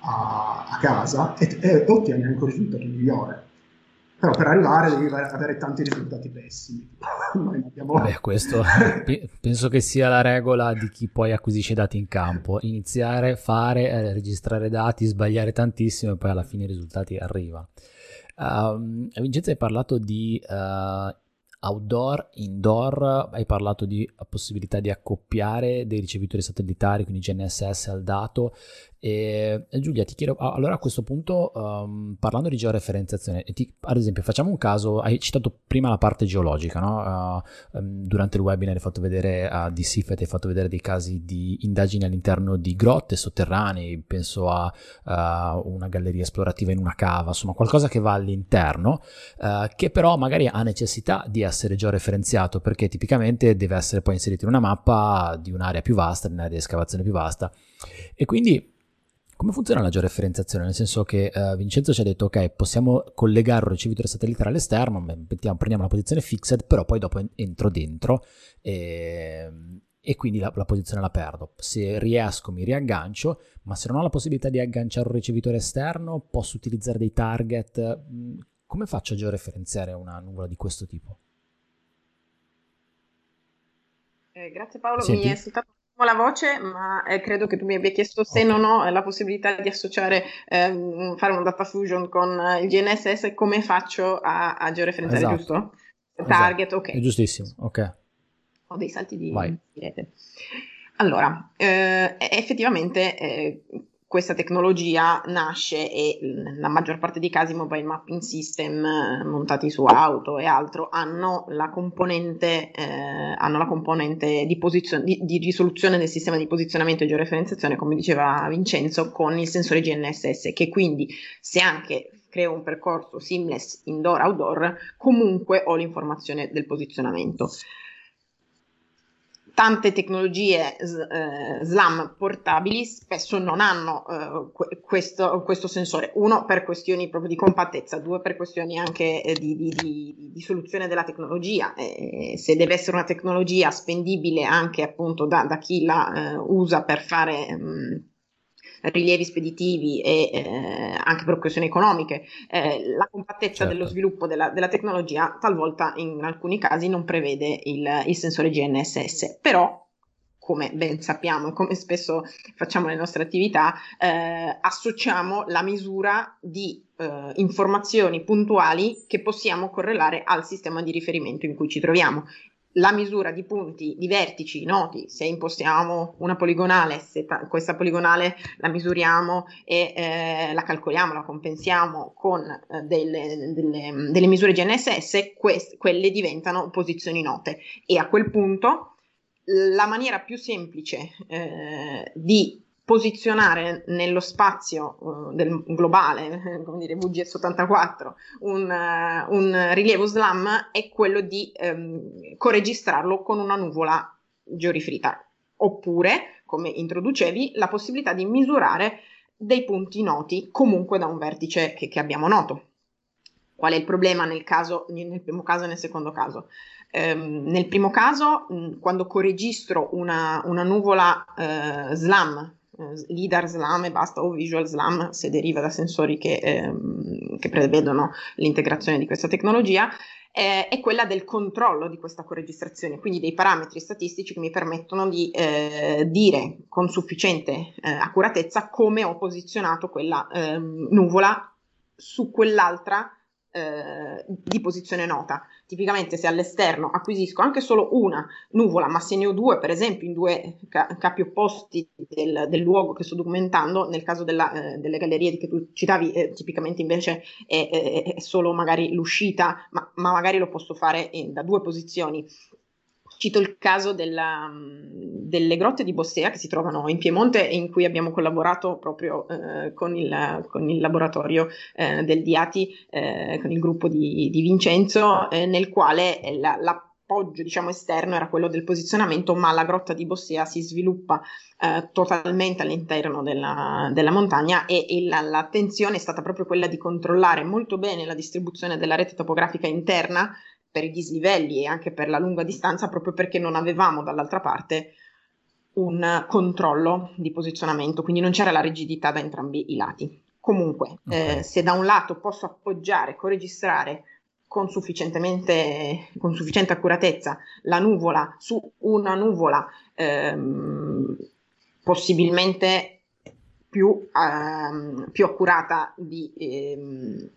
a, a casa e, e, ottieni anche un risultato migliore. Però per arrivare devi avere tanti risultati pessimi. [LAUGHS] Abbiamo... Beh, questo [LAUGHS] penso che sia la regola di chi poi acquisisce dati in campo. Iniziare, fare, eh, registrare dati, sbagliare tantissimo e poi alla fine i risultati arrivano. Um, Vincenzo hai parlato di uh, outdoor, indoor, hai parlato di possibilità di accoppiare dei ricevitori satellitari, quindi GNSS al dato. E, Giulia, ti chiedo, allora a questo punto, um, parlando di georeferenziazione, ti, ad esempio facciamo un caso, hai citato prima la parte geologica, no? uh, um, durante il webinar hai fatto vedere uh, di SIFET, hai fatto vedere dei casi di indagini all'interno di grotte sotterranei, penso a uh, una galleria esplorativa in una cava, insomma qualcosa che va all'interno, uh, che però magari ha necessità di essere georeferenziato perché tipicamente deve essere poi inserito in una mappa di un'area più vasta, di un'area di escavazione più vasta. E quindi come funziona la georeferenziazione? Nel senso che uh, Vincenzo ci ha detto, ok, possiamo collegare un ricevitore satellitare all'esterno, mettiamo, prendiamo la posizione fixed, però poi dopo entro dentro e, e quindi la, la, posizione la perdo. Se riesco mi riaggancio, ma se non ho la possibilità di agganciare un ricevitore esterno, posso utilizzare dei target. Mm, come faccio a georeferenziare una nuvola di questo tipo? Eh, grazie Paolo, Senti? mi è saltato la voce, ma eh, credo che tu mi abbia chiesto se non ho la possibilità di associare, ehm, fare un data fusion con il GNSS, come faccio a, a georeferenziare, esatto. giusto? Esatto. Target, esatto. ok. È giustissimo, ok. Ho dei salti di rete. Allora, eh, effettivamente eh, questa tecnologia nasce e nella maggior parte dei casi mobile mapping system eh, montati su auto e altro hanno la componente, eh, hanno la componente di, posizio- di, di, risoluzione del sistema di posizionamento e georeferenziazione, come diceva Vincenzo, con il sensore GNSS, che quindi se anche creo un percorso seamless indoor-outdoor, comunque ho l'informazione del posizionamento tante tecnologie eh, SLAM portabili spesso non hanno eh, questo, questo, sensore, uno per questioni proprio di compattezza, due per questioni anche eh, di, di, di, di, soluzione della tecnologia. se deve essere una tecnologia spendibile anche appunto da, da chi la eh, usa per fare... Mh, mm, rilievi speditivi e eh, anche per questioni economiche, eh, la compattezza certo. dello sviluppo della, della, tecnologia talvolta in alcuni casi non prevede il, il sensore GNSS, però come ben sappiamo e come spesso facciamo nelle nostre attività, eh, associamo la misura di eh, informazioni puntuali che possiamo correlare al sistema di riferimento in cui ci troviamo la misura di punti, di vertici noti, se impostiamo una poligonale, se ta- questa poligonale la misuriamo e eh, la calcoliamo, la compensiamo con eh, delle, delle, delle, misure GNSS, quest- quelle diventano posizioni note. E a quel punto la maniera più semplice eh, di posizionare nello spazio uh, del globale, [LAUGHS] come dire VGS84, un, uh, un, rilievo SLAM è quello di um, corregistrarlo con una nuvola georifrita, oppure, come introducevi, la possibilità di misurare dei punti noti comunque da un vertice che, che abbiamo noto. Qual è il problema nel, caso, nel primo caso e nel secondo caso? Um, nel primo caso, mh, quando corregistro una, una nuvola uh, SLAM, LIDAR SLAM e basta, o Visual SLAM, se deriva da sensori che, um, che prevedono l'integrazione di questa tecnologia, eh, è quella del controllo di questa corregistrazione, quindi dei parametri statistici che mi permettono di eh, dire con sufficiente eh, accuratezza come ho posizionato quella ehm, nuvola su quell'altra eh, di posizione nota. Tipicamente se all'esterno acquisisco anche solo una nuvola, ma se ne ho due, per esempio in due ca- capi opposti del, del, luogo che sto documentando, nel caso della, eh, delle gallerie che tu citavi, eh, tipicamente invece è, è, è, solo magari l'uscita, ma, ma magari lo posso fare da due posizioni Cito il caso della, delle grotte di Bossea che si trovano in Piemonte e in cui abbiamo collaborato proprio eh, con, il, con, il, laboratorio eh, del Diati, eh, con il gruppo di, di Vincenzo, eh, nel quale la, l'appoggio diciamo, esterno era quello del posizionamento, ma la grotta di Bossea si sviluppa eh, totalmente all'interno della, della montagna e, e la, l'attenzione è stata proprio quella di controllare molto bene la distribuzione della rete topografica interna per i dislivelli e anche per la lunga distanza proprio perché non avevamo dall'altra parte un controllo di posizionamento, quindi non c'era la rigidità da entrambi i lati. Comunque, okay. eh, se da un lato posso appoggiare, coregistrare con, sufficientemente, con sufficiente accuratezza la nuvola su una nuvola ehm, possibilmente più, ehm, più accurata di, ehm,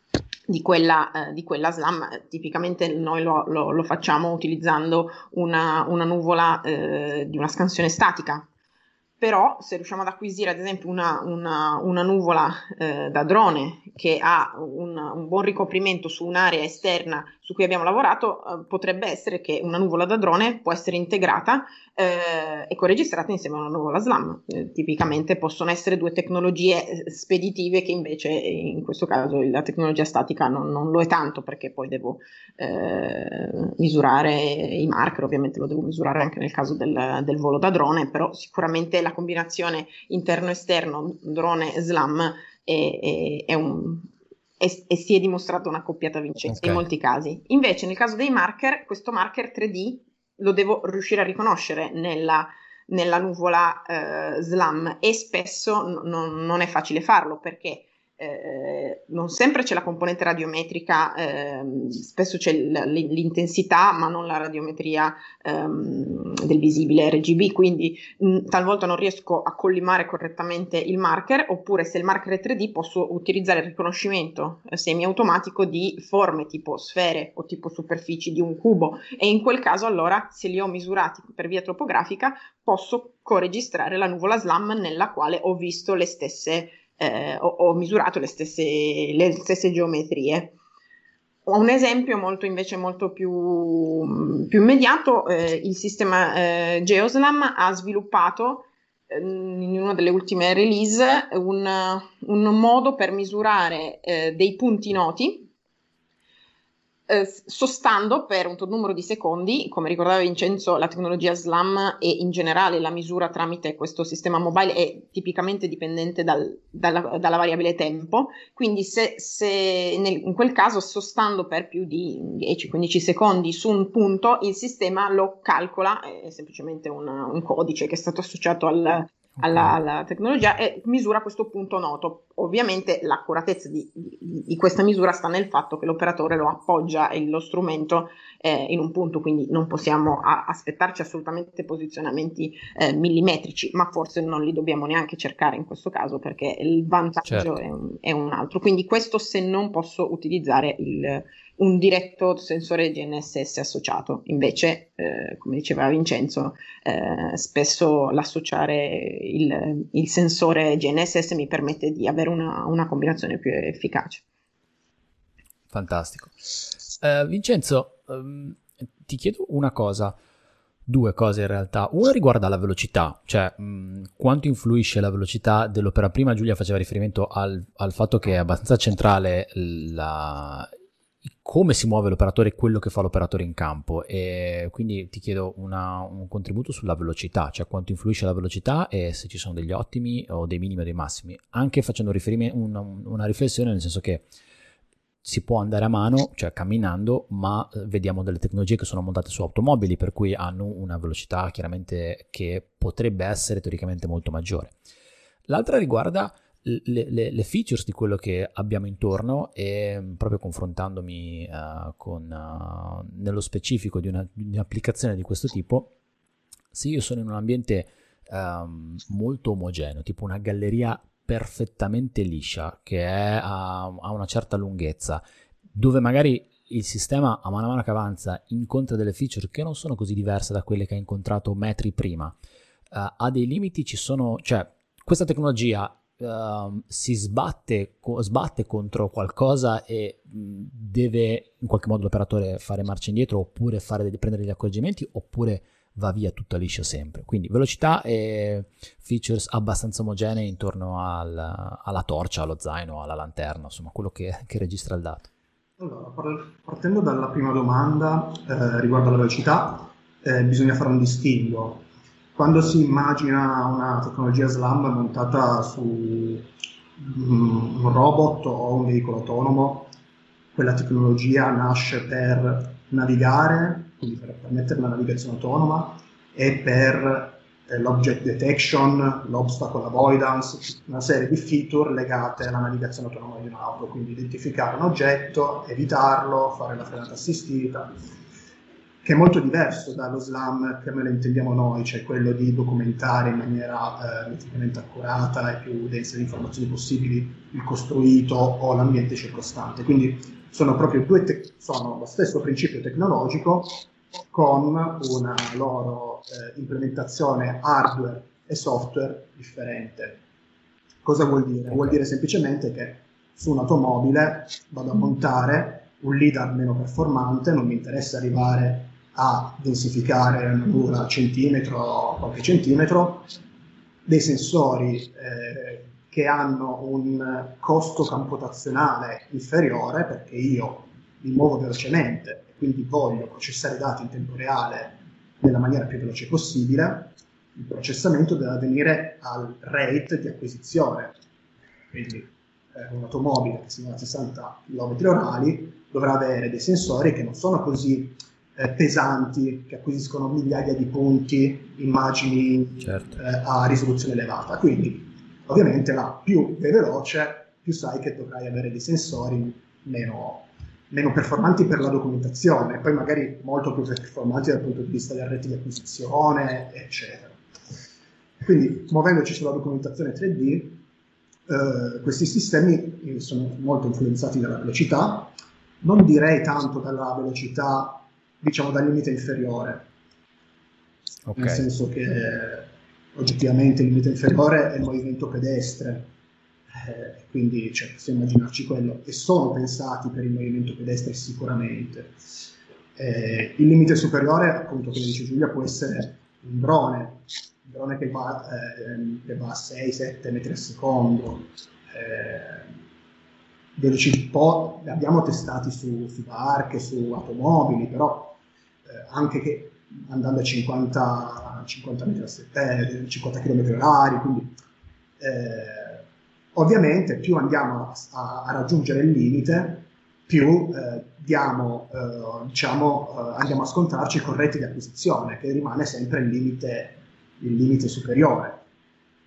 di quella, eh, di quella SLAM, tipicamente noi lo, lo, lo facciamo utilizzando una, una nuvola eh, di una scansione statica, però se riusciamo ad acquisire ad esempio una, una, una nuvola eh, da drone che ha un, un, buon ricoprimento su un'area esterna su cui abbiamo lavorato, eh, potrebbe essere che una nuvola da drone può essere integrata eh, e corregistrata insieme a una nuvola SLAM. Eh, tipicamente possono essere due tecnologie eh, speditive che invece in questo caso la tecnologia statica non, non lo è tanto perché poi devo eh, misurare i marker, ovviamente lo devo misurare anche nel caso del, del volo da drone, però sicuramente la combinazione interno-esterno drone-SLAM è, è, è un, e, e, si è dimostrata una coppiata vincente okay. in molti casi. Invece, nel caso dei marker, questo marker 3D lo devo riuscire a riconoscere nella, nella nuvola eh, SLAM e spesso n- non è facile farlo perché eh, non sempre c'è la componente radiometrica, eh, spesso c'è l- l'intensità ma non la radiometria ehm, del visibile RGB, quindi mh, talvolta non riesco a collimare correttamente il marker oppure se il marker è 3D posso utilizzare il riconoscimento eh, semi-automatico di forme tipo sfere o tipo superfici di un cubo. E in quel caso allora se li ho misurati per via topografica posso coregistrare la nuvola SLAM nella quale ho visto le stesse eh, ho, ho, misurato le stesse, le stesse geometrie. Un esempio molto invece molto più, più immediato, eh, il sistema eh, Geoslam ha sviluppato eh, in una delle ultime release un, un modo per misurare eh, dei punti noti eh, sostando per un numero di secondi, come ricordava Vincenzo, la tecnologia SLAM e in generale la misura tramite questo sistema mobile è tipicamente dipendente dal, dalla, dalla, variabile tempo, quindi se, se nel, in quel caso sostando per più di 10-15 secondi su un punto, il sistema lo calcola, è semplicemente un, un codice che è stato associato al, alla, alla, tecnologia e misura questo punto noto. Ovviamente l'accuratezza di, di, di, questa misura sta nel fatto che l'operatore lo appoggia lo strumento eh, in un punto, quindi non possiamo a, aspettarci assolutamente posizionamenti eh, millimetrici, ma forse non li dobbiamo neanche cercare in questo caso perché il vantaggio certo. è, un, è, un, altro. Quindi questo se non posso utilizzare il, un diretto sensore GNSS associato. Invece, eh, come diceva Vincenzo, eh, spesso l'associare il, il, sensore GNSS mi permette di avere una, una combinazione più efficace. Fantastico. Uh, Vincenzo, um, ti chiedo una cosa. Due cose in realtà. Una riguarda la velocità, cioè mh, quanto influisce la velocità dell'opera. Prima Giulia faceva riferimento al, al fatto che è abbastanza centrale la, come si muove l'operatore e quello che fa l'operatore in campo e quindi ti chiedo una, un contributo sulla velocità, cioè quanto influisce la velocità e se ci sono degli ottimi o dei minimi o dei massimi, anche facendo una, una riflessione nel senso che si può andare a mano, cioè camminando, ma eh, vediamo delle tecnologie che sono montate su automobili, per cui hanno una velocità chiaramente che potrebbe essere teoricamente molto maggiore. L'altra riguarda le, le, le features di quello che abbiamo intorno e mm, proprio confrontandomi uh, con, uh, nello specifico di, una, di, un'applicazione di questo tipo, se io sono in un ambiente um, molto omogeneo, tipo una galleria perfettamente liscia, che è a, a una certa lunghezza, dove magari il sistema a mano a mano che avanza incontra delle feature che non sono così diverse da quelle che ha incontrato metri prima, uh, ha dei limiti, ci sono, cioè questa tecnologia uh, si sbatte, co- sbatte, contro qualcosa e deve in qualche modo l'operatore fare marcia indietro oppure fare, prendere degli accorgimenti oppure va via tutta liscia sempre. Quindi velocità e features abbastanza omogenei intorno al, alla torcia, allo zaino, alla lanterna, insomma quello che, che registra il dato. Allora, partendo dalla prima domanda eh, riguardo alla velocità, eh, bisogna fare un distinguo. Quando si immagina una tecnologia SLAM montata su un robot o un veicolo autonomo, quella tecnologia nasce per navigare quindi per permettere la navigazione autonoma e per eh, l'object detection, l'obstacle avoidance, una serie di feature legate alla navigazione autonoma di un'auto, quindi identificare un oggetto, evitarlo, fare la frenata assistita, che è molto diverso dallo SLAM che me lo intendiamo noi, cioè quello di documentare in maniera eh, accurata e più densa di informazioni possibili il costruito o l'ambiente circostante. Quindi sono proprio due, te- sono lo stesso principio tecnologico, con una loro eh, implementazione hardware e software differente. Cosa vuol dire? Vuol dire semplicemente che su un'automobile vado a montare un LIDAR meno performante, non mi interessa arrivare a densificare una mura centimetro qualche centimetro, dei sensori eh, che hanno un costo computazionale inferiore perché io mi muovo velocemente quindi voglio processare i dati in tempo reale nella maniera più veloce possibile, il processamento deve avvenire al rate di acquisizione. Quindi eh, un'automobile che si muove a 60 km orari dovrà avere dei sensori che non sono così eh, pesanti, che acquisiscono migliaia di punti, immagini certo. eh, a risoluzione elevata. Quindi ovviamente là più è veloce, più sai che dovrai avere dei sensori meno, meno performanti per la documentazione, poi magari molto più performanti dal punto di vista delle reti di acquisizione, eccetera. Quindi, muovendoci sulla documentazione 3D, eh, questi sistemi sono molto influenzati dalla velocità, non direi tanto dalla velocità, diciamo dal limite inferiore, okay. nel senso che oggettivamente il limite inferiore è il movimento pedestre, eh, quindi cioè, possiamo immaginarci quello, e sono pensati per il movimento pedestre sicuramente. Eh, il limite superiore, appunto, come dice Giulia, può essere un drone, un drone che va, eh, che va a 6-7 metri al secondo. Eh, abbiamo testati su, su barche, su automobili, però anche che andando a 50, 50 metri a 7, 50 km orari, quindi eh, Ovviamente più andiamo a, a raggiungere il limite, più eh, diamo, eh, diciamo, eh, andiamo a scontrarci con reti di acquisizione, che rimane sempre il limite, il limite superiore.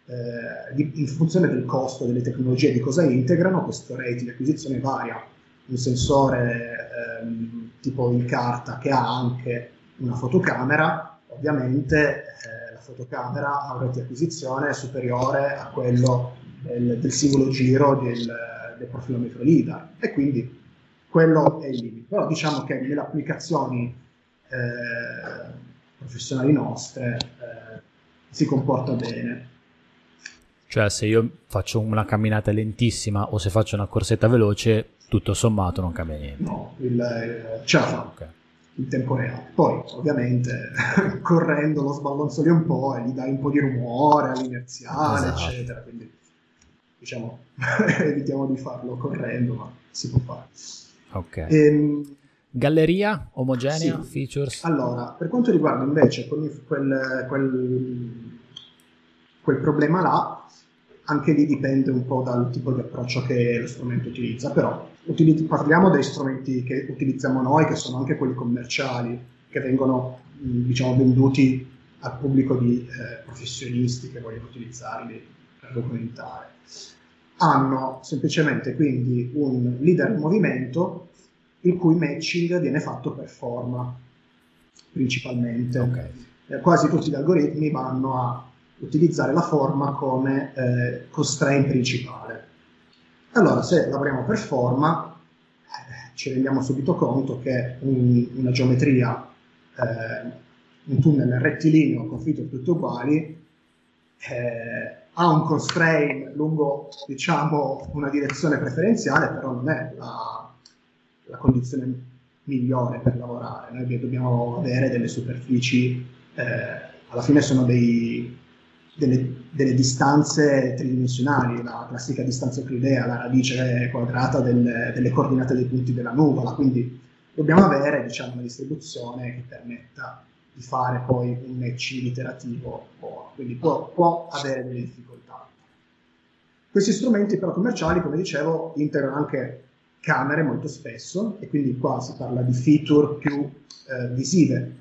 Eh, di, in funzione del costo delle tecnologie di cosa integrano, questo rate di acquisizione varia. Un sensore ehm, tipo in carta che ha anche una fotocamera, ovviamente eh, la fotocamera ha un rate di acquisizione superiore a quello del, del singolo giro del, del profilometro LIDAR e quindi quello è il limite. Però diciamo che nelle applicazioni eh, professionali nostre eh, si comporta bene. Cioè se io faccio una camminata lentissima o se faccio una corsetta veloce, tutto sommato non cambia niente. No, il, eh, ce la fa. Okay in tempo reale. Poi, ovviamente, [LAUGHS] correndo lo sballonzoli un po' e gli dai un po' di rumore all'inerziale, esatto. eccetera. Quindi diciamo, [LAUGHS] evitiamo di farlo correndo, ma si può fare. Ok. Ehm, Galleria omogenea, sì. features? Allora, per quanto riguarda invece quel, quel, quel, problema là, anche lì dipende un po' dal tipo di approccio che lo strumento utilizza, però utilizz- parliamo dei strumenti che utilizziamo noi, che sono anche quelli commerciali, che vengono diciamo, venduti al pubblico di eh, professionisti che vogliono utilizzarli per documentare. Hanno semplicemente quindi un leader in movimento il cui matching viene fatto per forma principalmente. Okay. Eh, quasi tutti gli algoritmi vanno a utilizzare la forma come eh, constraint principale. Allora, se lavoriamo per forma, eh, ci rendiamo subito conto che un, una geometria, eh, un tunnel rettilineo con feature tutte uguali, eh, ha un constraint lungo, diciamo, una direzione preferenziale, però non è la, la condizione migliore per lavorare. Noi dobbiamo avere delle superfici, eh, alla fine sono dei, delle, delle, distanze tridimensionali, la classica distanza euclidea, la radice quadrata del, delle coordinate dei punti della nuvola, quindi dobbiamo avere diciamo, una distribuzione che permetta di fare poi un matching iterativo, quindi può, può avere delle difficoltà. Questi strumenti però commerciali, come dicevo, integrano anche camere molto spesso e quindi qua si parla di feature più eh, visive.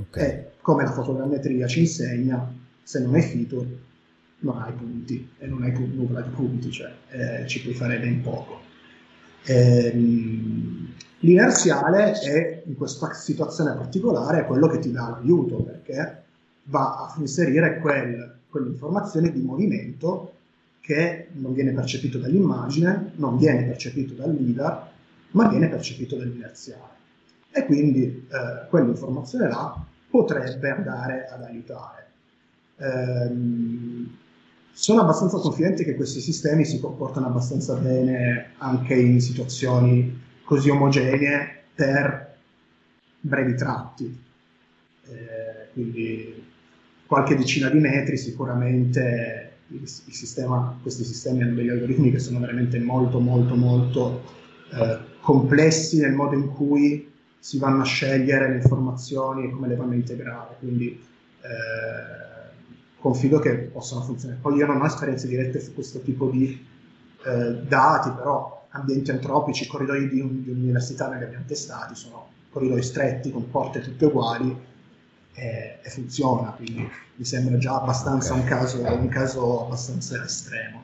Okay. E come la fotogrammetria ci insegna, se non hai feature non hai punti e non hai nulla di punti, cioè eh, ci puoi fare ben poco. Ehm, L'inerziale è in questa situazione particolare quello che ti dà l'aiuto perché va a inserire quel, quell'informazione di movimento che non viene percepito dall'immagine, non viene percepito dal leader, ma viene percepito dall'inerziale. E quindi eh, quell'informazione là potrebbe andare ad aiutare. Ehm, sono abbastanza confidente che questi sistemi si comportano abbastanza bene anche in situazioni così omogenee per brevi tratti. Eh, quindi qualche decina di metri sicuramente il, il sistema, questi sistemi hanno degli algoritmi che sono veramente molto molto molto eh, complessi nel modo in cui si vanno a scegliere le informazioni e come le vanno a integrare. Quindi eh, confido che possano funzionare. Poi io non ho esperienze dirette su questo tipo di eh, dati, però ambienti antropici, corridoi di, un, di un'università li abbiamo testati, sono corridoi stretti con porte tutte uguali e, e funziona, quindi mi sembra già abbastanza okay. un, caso, un, caso, abbastanza estremo.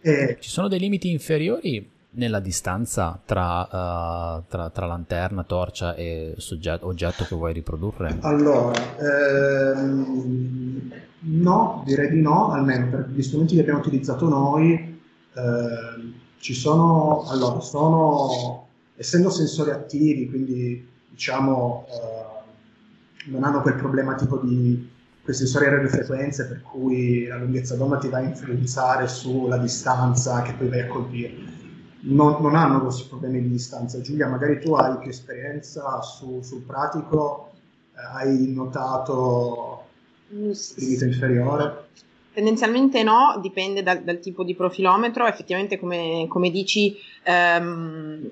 E, Ci sono dei limiti inferiori nella distanza tra, uh, tra, tra lanterna, torcia e soggetto, oggetto che vuoi riprodurre? Allora, ehm, no, direi di no, almeno per gli strumenti che abbiamo utilizzato noi. Ehm, ci sono, allora, sono, essendo sensori attivi, quindi diciamo eh, non hanno quel problema tipo di quei sensori a radiofrequenze per cui la lunghezza d'onda ti va a influenzare sulla distanza che poi vai a colpire. Non, non hanno questi problemi di distanza. Giulia, magari tu hai più esperienza su, sul pratico, eh, hai notato il limite inferiore? Tendenzialmente no, dipende dal, dal, tipo di profilometro, effettivamente come, come dici ehm,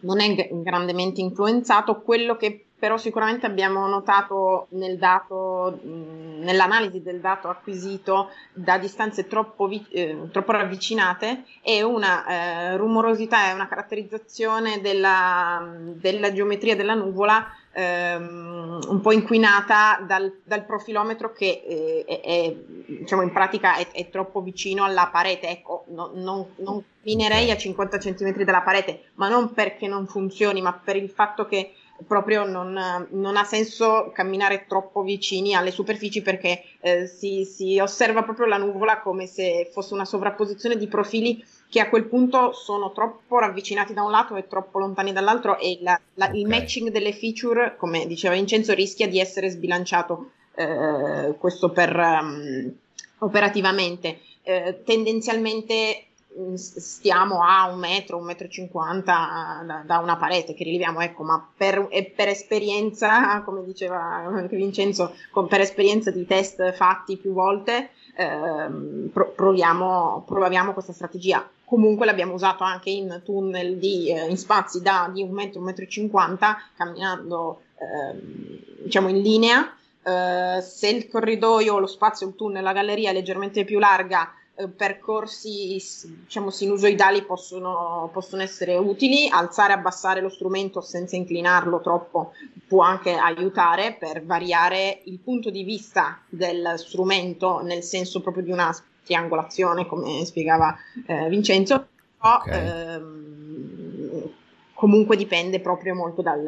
non è grandemente influenzato, quello che però sicuramente abbiamo notato nel dato, nell'analisi del dato acquisito da distanze troppo, vi- eh, troppo ravvicinate è una eh, rumorosità e una caratterizzazione della, della geometria della nuvola ehm, un po' inquinata dal, dal profilometro che eh, è, è, diciamo in pratica è, è, troppo vicino alla parete. Ecco, no, non, non minerei a 50 cm dalla parete, ma non perché non funzioni, ma per il fatto che proprio non, non, ha senso camminare troppo vicini alle superfici perché eh, si, si, osserva proprio la nuvola come se fosse una sovrapposizione di profili che a quel punto sono troppo ravvicinati da un lato e troppo lontani dall'altro e la, la, okay. il matching delle feature, come diceva Vincenzo, rischia di essere sbilanciato eh, questo per um, operativamente. Eh, tendenzialmente stiamo a un metro, un metro e cinquanta da, da, una parete che rileviamo, ecco, ma per, per esperienza, [LAUGHS] come diceva anche Vincenzo, con, per esperienza di test fatti più volte, ehm, proviamo, proviamo questa strategia. Comunque l'abbiamo usato anche in tunnel di, eh, in spazi da di un metro, un metro e cinquanta, camminando ehm, diciamo in linea. eh, se il corridoio, lo spazio, il tunnel, la galleria è leggermente più larga, eh, percorsi diciamo, sinusoidali possono, possono, essere utili, alzare e abbassare lo strumento senza inclinarlo troppo può anche aiutare per variare il punto di vista del strumento nel senso proprio di una triangolazione, come spiegava eh, Vincenzo. Però, okay. ehm, comunque dipende proprio molto dal,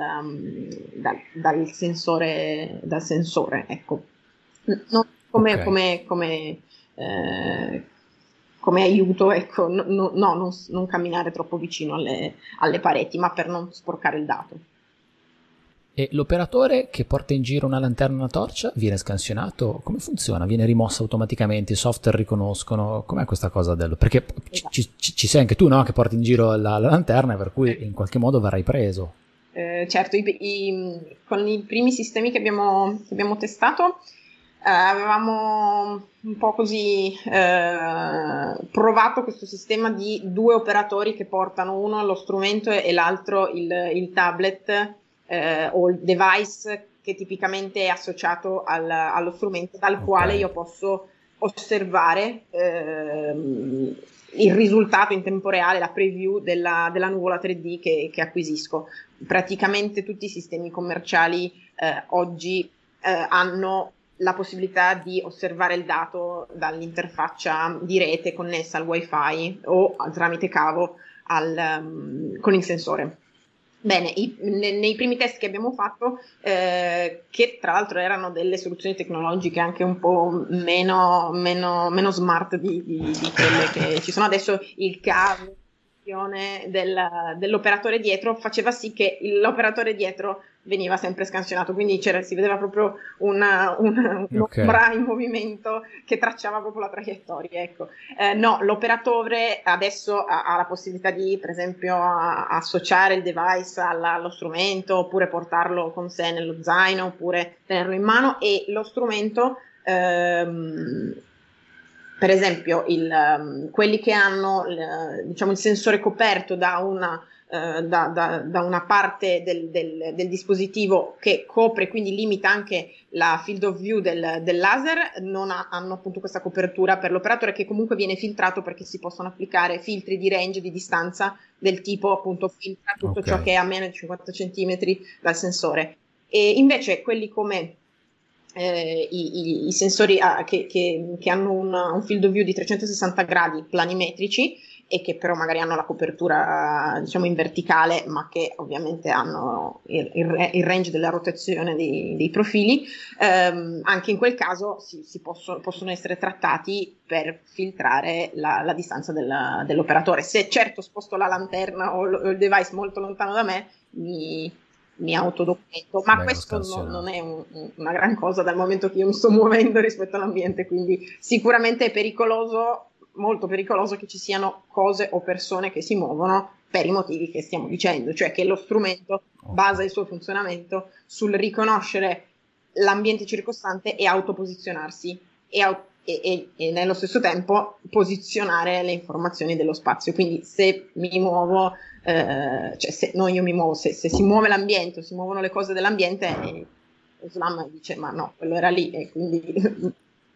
dal, dal sensore, dal sensore ecco. Non come, okay. come, come eh, come aiuto, ecco, no, no, no non, non, camminare troppo vicino alle, alle pareti, ma per non sporcare il dato. E l'operatore che porta in giro una lanterna o una torcia viene scansionato? Come funziona? Viene rimosso automaticamente? I software riconoscono? Com'è questa cosa? Dello... Perché esatto. ci, ci, ci, sei anche tu, no? Che porti in giro la, la lanterna, per cui in qualche modo verrai preso. Eh, certo, i, i, con i primi sistemi che abbiamo, che abbiamo testato eh, avevamo un po' così eh, provato questo sistema di due operatori che portano uno lo strumento e l'altro il, il tablet eh, o il device che tipicamente è associato al, allo strumento dal okay. quale io posso osservare ehm, il risultato in tempo reale, la preview della, della nuvola 3D che, che, acquisisco. Praticamente tutti i sistemi commerciali eh, oggi eh, hanno la possibilità di osservare il dato dall'interfaccia di rete connessa al wifi o tramite cavo al, um, con il sensore. Bene, i, ne, nei primi test che abbiamo fatto, eh, che tra l'altro erano delle soluzioni tecnologiche anche un po' meno, meno, meno smart di, di, di, quelle che ci sono adesso, il cavo del, dell'operatore dietro faceva sì che l'operatore dietro veniva sempre scansionato, quindi si vedeva proprio una, una, un'ombra okay. in movimento che tracciava proprio la traiettoria. Ecco. Eh, no, l'operatore adesso ha, ha, la possibilità di, per esempio, a, associare il device alla, allo strumento, oppure portarlo con sé nello zaino, oppure tenerlo in mano e lo strumento... Ehm, per esempio, il, um, quelli che hanno diciamo, il sensore coperto da una eh, da, da, da, una parte del, del, del, dispositivo che copre, quindi limita anche la field of view del, del laser, non ha, hanno appunto questa copertura per l'operatore che comunque viene filtrato perché si possono applicare filtri di range, di distanza del tipo appunto filtra tutto okay. ciò che è a meno di 50 cm dal sensore. E invece quelli come eh, i, i, i, sensori ah, che, che, che, hanno una, un field of view di 360 gradi planimetrici e che però magari hanno la copertura diciamo in verticale ma che ovviamente hanno il, il, il range della rotazione dei, dei profili. Ehm, anche in quel caso si, si possono, possono, essere trattati per filtrare la, la distanza della, dell'operatore. Se certo sposto la lanterna o, l- o il device molto lontano da me mi, mi autodocumento, ma Beh, questo non, non è un, una gran cosa dal momento che io mi sto muovendo rispetto all'ambiente, quindi sicuramente è pericoloso molto pericoloso che ci siano cose o persone che si muovono per i motivi che stiamo dicendo, cioè che lo strumento basa il suo funzionamento sul riconoscere l'ambiente circostante e autoposizionarsi e, au- e, e, e, nello stesso tempo posizionare le informazioni dello spazio. Quindi se mi muovo, eh, cioè se non io mi muovo, se, se, si muove l'ambiente o si muovono le cose dell'ambiente, eh, Islam dice ma no, quello era lì e quindi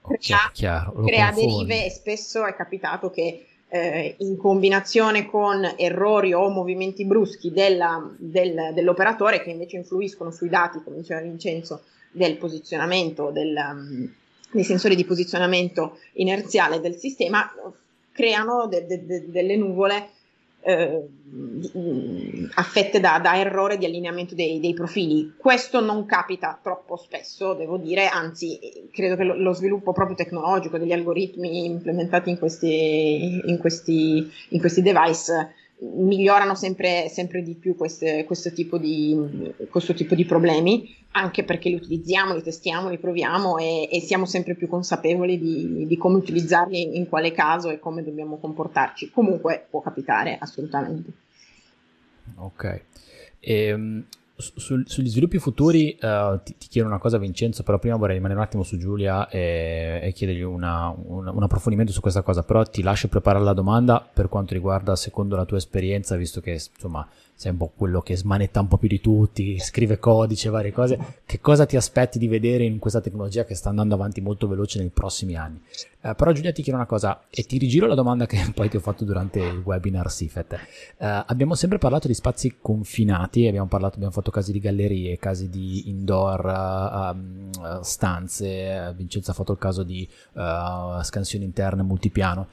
crea, chiaro, crea derive e spesso è capitato che eh, in combinazione con errori o movimenti bruschi della, del, dell'operatore che invece influiscono sui dati, come diceva Vincenzo, del posizionamento, del, um, dei sensori di posizionamento inerziale del sistema, creano de, de, de, delle nuvole eh, affette da, da, errore di allineamento dei, dei, profili. Questo non capita troppo spesso, devo dire, anzi credo che lo, lo sviluppo proprio tecnologico degli algoritmi implementati in questi, in questi, in questi device migliorano sempre, sempre di più queste, questo, tipo di, questo tipo di problemi, anche perché li utilizziamo, li testiamo, li proviamo e, e siamo sempre più consapevoli di, di, come utilizzarli, in quale caso e come dobbiamo comportarci. Comunque può capitare assolutamente. Ok. Ehm, Sul, sugli sviluppi futuri uh, ti, ti, chiedo una cosa Vincenzo, però prima vorrei rimanere un attimo su Giulia e, e chiedergli una, una, un approfondimento su questa cosa, però ti lascio preparare la domanda per quanto riguarda secondo la tua esperienza, visto che insomma sei un po' quello che smanetta un po' più di tutti, scrive codice, varie cose, che cosa ti aspetti di vedere in questa tecnologia che sta andando avanti molto veloce nei prossimi anni? Uh, però Giulia ti chiedo una cosa e ti rigiro la domanda che [LAUGHS] poi ti ho fatto durante il webinar Sifet. Uh, abbiamo sempre parlato di spazi confinati, abbiamo, parlato, abbiamo fatto casi di gallerie, casi di indoor uh, stanze, Vincenzo ha fatto il caso di scansioni interne multipiano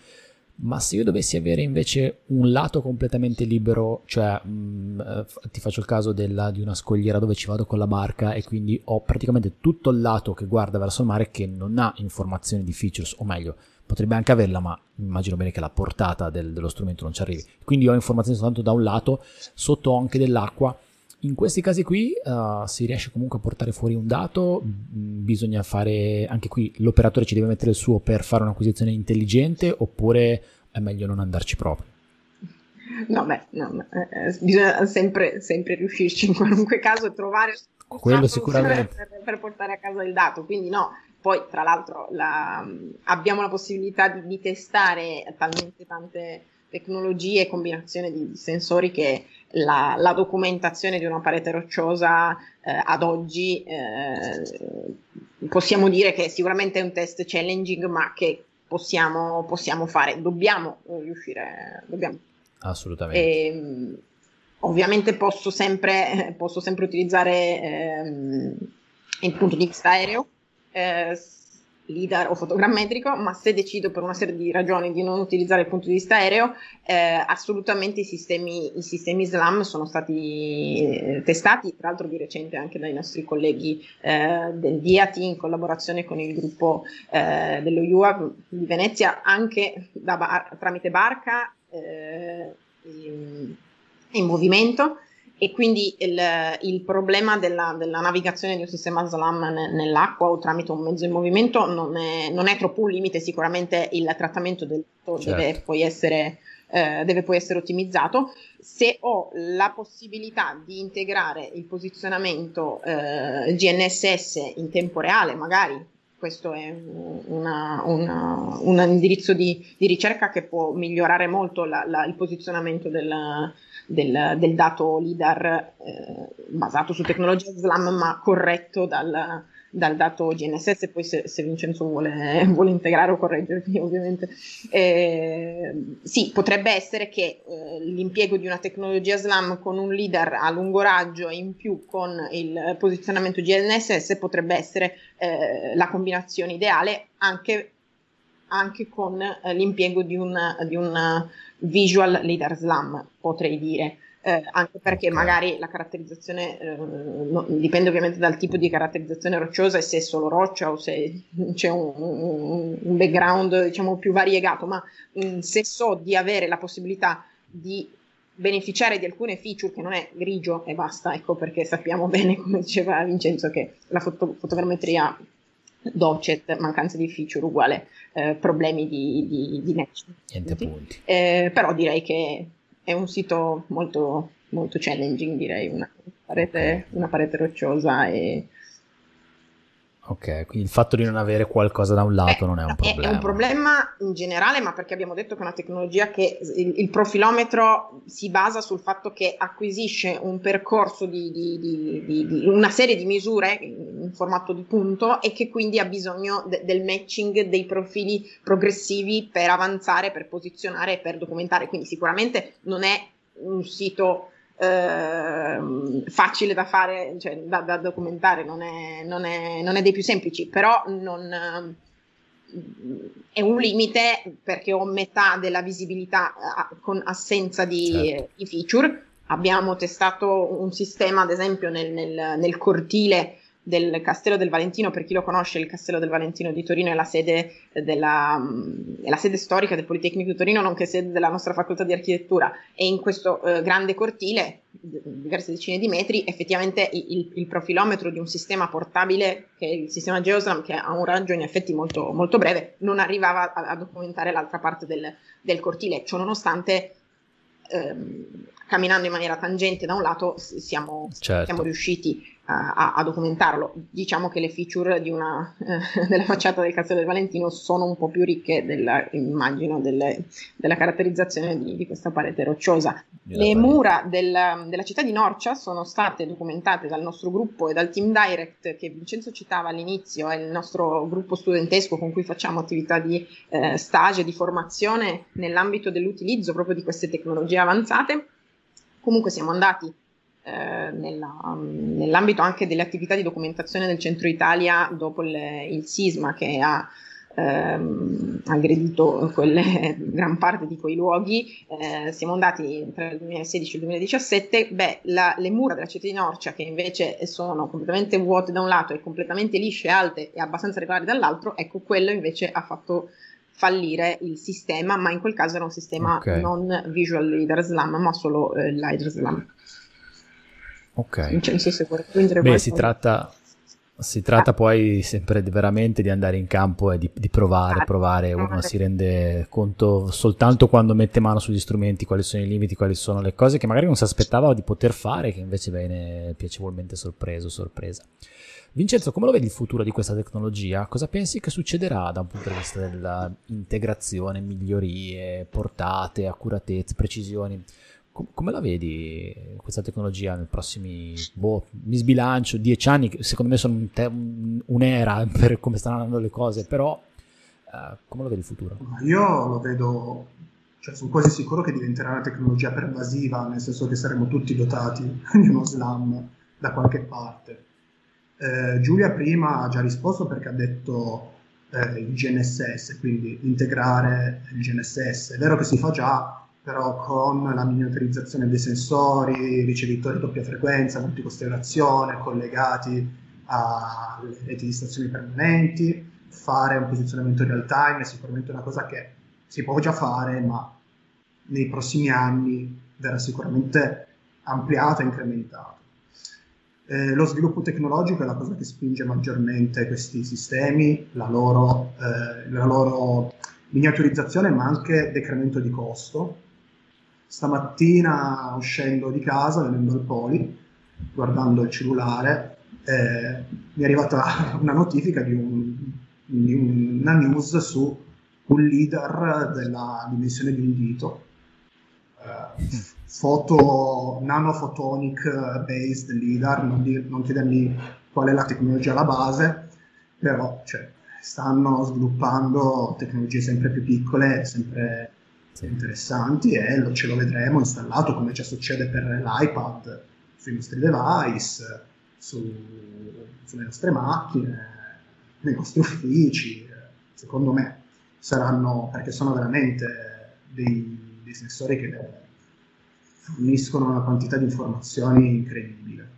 ma se io dovessi avere invece un lato completamente libero, cioè mh, mm, eh, ti faccio il caso della, di una scogliera dove ci vado con la barca e quindi ho praticamente tutto il lato che guarda verso il mare che non ha informazioni di features, o meglio, potrebbe anche averla, ma immagino bene che la portata del, dello strumento non ci arrivi. Quindi ho informazioni soltanto da un lato, sotto anche dell'acqua in questi casi qui uh, si riesce comunque a portare fuori un dato, mm, bisogna fare anche qui l'operatore ci deve mettere il suo per fare un'acquisizione intelligente oppure è meglio non andarci proprio? No, beh, no, eh, eh, bisogna sempre, sempre, riuscirci in qualunque caso e trovare quello sicuramente per, per, portare a casa il dato. Quindi no, poi tra l'altro la, abbiamo la possibilità di, di testare talmente tante tecnologie e combinazioni di sensori che la, la, documentazione di una parete rocciosa eh, ad oggi eh, possiamo dire che sicuramente è un test challenging, ma che possiamo, possiamo fare, dobbiamo riuscire. Dobbiamo. Assolutamente. E, ehm, ovviamente posso sempre, posso sempre utilizzare ehm, il punto di vista aereo. Eh, LIDAR o fotogrammetrico, ma se decido per una serie di ragioni di non utilizzare il punto di vista aereo, eh, assolutamente i sistemi, i sistemi SLAM sono stati eh, testati, tra l'altro di recente anche dai nostri colleghi eh, del DIAT in collaborazione con il gruppo eh, dello UAV di Venezia, anche bar- tramite barca eh, in, in movimento e quindi il, il problema della, della, navigazione di un sistema SLAM nell'acqua o tramite un mezzo in movimento non è, non è troppo un limite, sicuramente il trattamento del certo. deve, poi essere, eh, deve poi essere ottimizzato. Se ho la possibilità di integrare il posizionamento eh, GNSS in tempo reale, magari questo è una, una, un indirizzo di, di, ricerca che può migliorare molto la, la, il posizionamento del, del, del dato LIDAR eh, basato su tecnologia SLAM ma corretto dal, dal dato GNSS, poi se, se Vincenzo vuole, [LAUGHS] vuole, integrare o correggermi ovviamente. Eh, sì, potrebbe essere che eh, l'impiego di una tecnologia SLAM con un leader a lungo raggio e in più con il posizionamento GNSS potrebbe essere eh, la combinazione ideale anche, anche con eh, l'impiego di un, di un visual leader SLAM, potrei dire eh, anche perché okay. magari la caratterizzazione eh, no, dipende ovviamente dal tipo di caratterizzazione rocciosa e se è solo roccia o se c'è un, un, un background diciamo più variegato, ma mh, mm, se so di avere la possibilità di beneficiare di alcune feature che non è grigio e basta, ecco perché sappiamo [LAUGHS] bene, come diceva Vincenzo, che la foto- fotogrammetria docet, mancanza di feature uguale eh, problemi di, di, di punti. Eh, però direi che è un sito molto, molto challenging, direi, una parete, una parete rocciosa e Ok, quindi il fatto di non avere qualcosa da un lato eh, non è un problema. È un problema in generale, ma perché abbiamo detto che è una tecnologia che il, il profilometro si basa sul fatto che acquisisce un percorso di, di, di, di, una serie di misure in formato di punto e che quindi ha bisogno de, del matching dei profili progressivi per avanzare, per posizionare e per documentare. Quindi sicuramente non è un sito eh, facile da fare, cioè da, da documentare, non è, non, è, non è, dei più semplici, però non, è un limite perché ho metà della visibilità eh, con assenza di, certo. di, feature. Abbiamo testato un sistema, ad esempio, nel, nel, nel cortile del Castello del Valentino, per chi lo conosce, il Castello del Valentino di Torino è la sede, della, è la sede storica del Politecnico di Torino, nonché sede della nostra facoltà di architettura. E in questo eh, grande cortile, diverse decine di metri, effettivamente il, il, profilometro di un sistema portabile, che è il sistema Geoslam, che ha un raggio in effetti molto, molto breve, non arrivava a, a documentare l'altra parte del, del cortile. Ciò nonostante ehm, camminando in maniera tangente da un lato siamo, certo. siamo riusciti a, a, documentarlo. Diciamo che le feature una, eh, [LAUGHS] della facciata del Castello del Valentino sono un po' più ricche della, immagino, delle, della caratterizzazione di, di, questa parete rocciosa. Le mura del, della città di Norcia sono state documentate dal nostro gruppo e dal team direct che Vincenzo citava all'inizio, è il nostro gruppo studentesco con cui facciamo attività di eh, stage, di formazione nell'ambito dell'utilizzo proprio di queste tecnologie avanzate. Comunque siamo andati eh, nella, nell'ambito anche delle attività di documentazione del centro Italia dopo il, il sisma che ha ehm, aggredito quelle, [LAUGHS] gran parte di quei luoghi, eh, siamo andati tra il 2016 e il 2017, beh, la, le mura della città di Norcia che invece sono completamente vuote da un lato e completamente lisce, alte e abbastanza regolari dall'altro, ecco quello invece ha fatto fallire il sistema, ma in quel caso era un sistema okay. non Visual Leader Slam, ma solo eh, Leader Slam. Ok. Vincenzo, se vuoi aggiungere Beh, si tratta, si tratta ah. poi sempre veramente di andare in campo e di, di provare, ah, provare. Uno ah, si rende conto soltanto quando mette mano sugli strumenti quali sono i limiti, quali sono le cose che magari non si aspettava di poter fare, che invece viene piacevolmente sorpreso, sorpresa. Vincenzo, come lo vedi il futuro di questa tecnologia? Cosa pensi che succederà da un punto di vista dell'integrazione, migliorie, portate, accuratezze, precisioni? come la vedi questa tecnologia nei prossimi, boh, mi sbilancio, dieci anni, secondo me sono un te- un'era [LAUGHS] per come stanno andando le cose, però uh, come lo vedi il futuro? Io lo vedo, cioè sono quasi sicuro che diventerà una tecnologia pervasiva, nel senso che saremo tutti dotati [LAUGHS] di uno slam da qualche parte. Eh, Giulia prima ha già risposto perché ha detto eh, il GNSS, quindi integrare il GNSS. È vero che si fa già, però con la miniaturizzazione dei sensori, ricevitori a doppia frequenza, multicostellazione, collegati alle reti di stazioni permanenti, fare un posizionamento real time è sicuramente una cosa che si può già fare, ma nei prossimi anni verrà sicuramente ampliata e incrementata. Eh, lo sviluppo tecnologico è la cosa che spinge maggiormente questi sistemi, la loro, eh, la loro miniaturizzazione ma anche decremento di costo, stamattina uscendo di casa, venendo al Poli, guardando il cellulare, eh, mi è arrivata [LAUGHS] una notifica di, un, di, una news su un leader della dimensione di un dito. Eh, foto nanophotonic based leader, non, di, non, chiedermi qual è la tecnologia alla base, però cioè, stanno sviluppando tecnologie sempre più piccole, sempre sì. interessanti e lo, ce lo vedremo installato come già succede per l'iPad sui nostri device, su, sulle nostre macchine, nei nostri uffici. Secondo me saranno, perché sono veramente dei, dei sensori che forniscono una quantità di informazioni incredibile.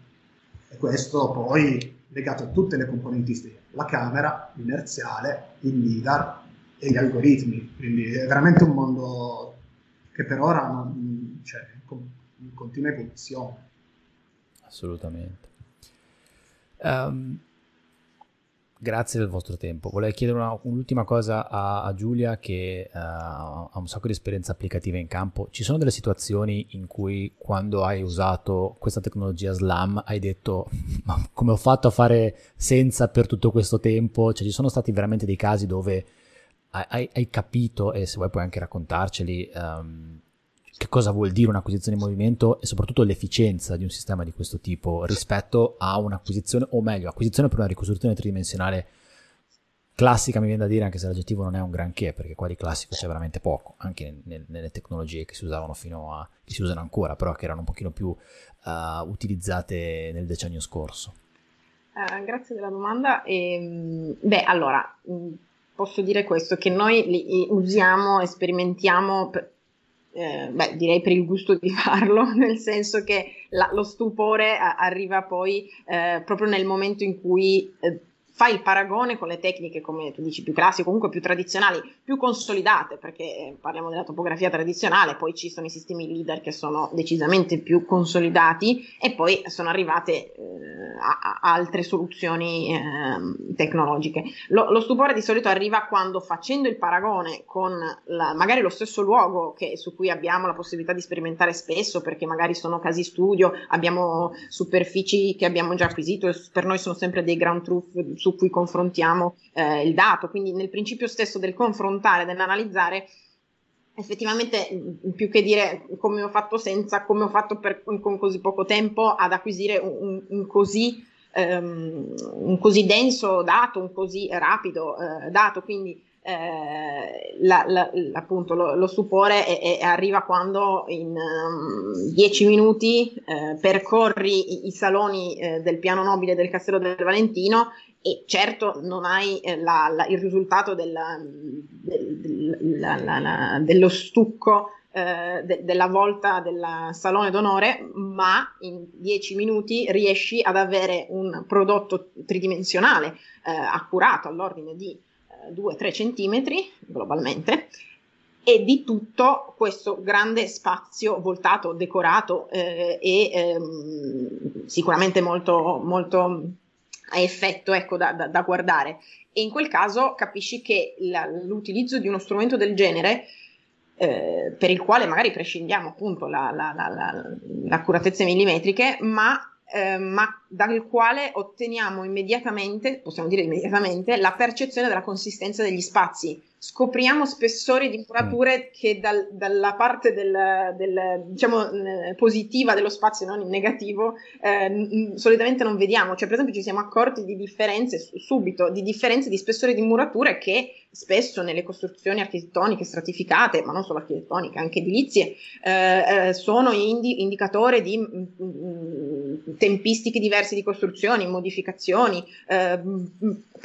E questo poi legato a tutte le componenti la camera, l'inerziale, il LIDAR, e gli algoritmi, quindi è veramente un mondo che per ora non, cioè, in continua evoluzione. Assolutamente. Um, grazie del vostro tempo. Volevo chiedere una, un'ultima cosa a, a Giulia che uh, ha un sacco di esperienza applicativa in campo. Ci sono delle situazioni in cui quando hai usato questa tecnologia SLAM hai detto ma come ho fatto a fare senza per tutto questo tempo? Cioè ci sono stati veramente dei casi dove hai, hai, capito, e se vuoi puoi anche raccontarceli, um, che cosa vuol dire un'acquisizione di movimento e soprattutto l'efficienza di un sistema di questo tipo rispetto a un'acquisizione, o meglio, acquisizione per una ricostruzione tridimensionale classica, mi viene da dire, anche se l'aggettivo non è un granché, perché qua di classico c'è veramente poco, anche nel, nelle tecnologie che si usavano fino a, che si usano ancora, però che erano un pochino più uh, utilizzate nel decennio scorso. Uh, grazie della domanda. E, ehm, beh, allora, posso dire questo, che noi li usiamo e sperimentiamo, eh, beh, direi per il gusto di [LAUGHS] farlo, nel senso che la, lo stupore a, arriva poi eh, proprio nel momento in cui eh, fai il paragone con le tecniche, come tu dici, più classiche, comunque più tradizionali, più consolidate, perché eh, parliamo della topografia tradizionale, poi ci sono i sistemi leader che sono decisamente più consolidati e poi sono arrivate eh, a, a altre soluzioni eh, tecnologiche. Lo, lo, stupore di solito arriva quando facendo il paragone con la, magari lo stesso luogo che, su cui abbiamo la possibilità di sperimentare spesso, perché magari sono casi studio, abbiamo superfici che abbiamo già acquisito, per noi sono sempre dei ground truth su cui confrontiamo eh, il dato. Quindi nel principio stesso del confrontare, dell'analizzare, effettivamente più che dire come ho fatto senza, come ho fatto per, con così poco tempo ad acquisire un, un, così, um, un così denso dato, un così rapido uh, dato. Quindi eh, la, la, appunto lo, lo stupore è, è arriva quando in 10 um, minuti eh, percorri i, i saloni eh, del piano nobile del Castello del Valentino e certo non hai eh, la, il risultato della, del, del, dello stucco eh, de, della volta del salone d'onore, ma in 10 minuti riesci ad avere un prodotto tridimensionale eh, accurato all'ordine di 2-3 centimetri globalmente e di tutto questo grande spazio voltato, decorato eh, e ehm, sicuramente molto, molto a effetto ecco, da, da, da, guardare. E in quel caso capisci che la, l'utilizzo di uno strumento del genere eh, per il quale magari prescindiamo appunto la, la, la, l'accuratezza millimetriche, ma eh, ma dal quale otteniamo immediatamente, possiamo dire immediatamente, la percezione della consistenza degli spazi. Scopriamo spessori di murature mm. che dal, dalla parte del, del, diciamo, eh, positiva dello spazio, non in negativo, eh, solitamente non vediamo. Cioè, per esempio, ci siamo accorti di differenze subito, di differenze di spessore di murature che spesso nelle costruzioni architettoniche stratificate, ma non solo architettoniche, anche edilizie, eh, eh, sono indi- indicatore di mh, mm, mm, tempistiche diverse di costruzioni, modificazioni. Eh,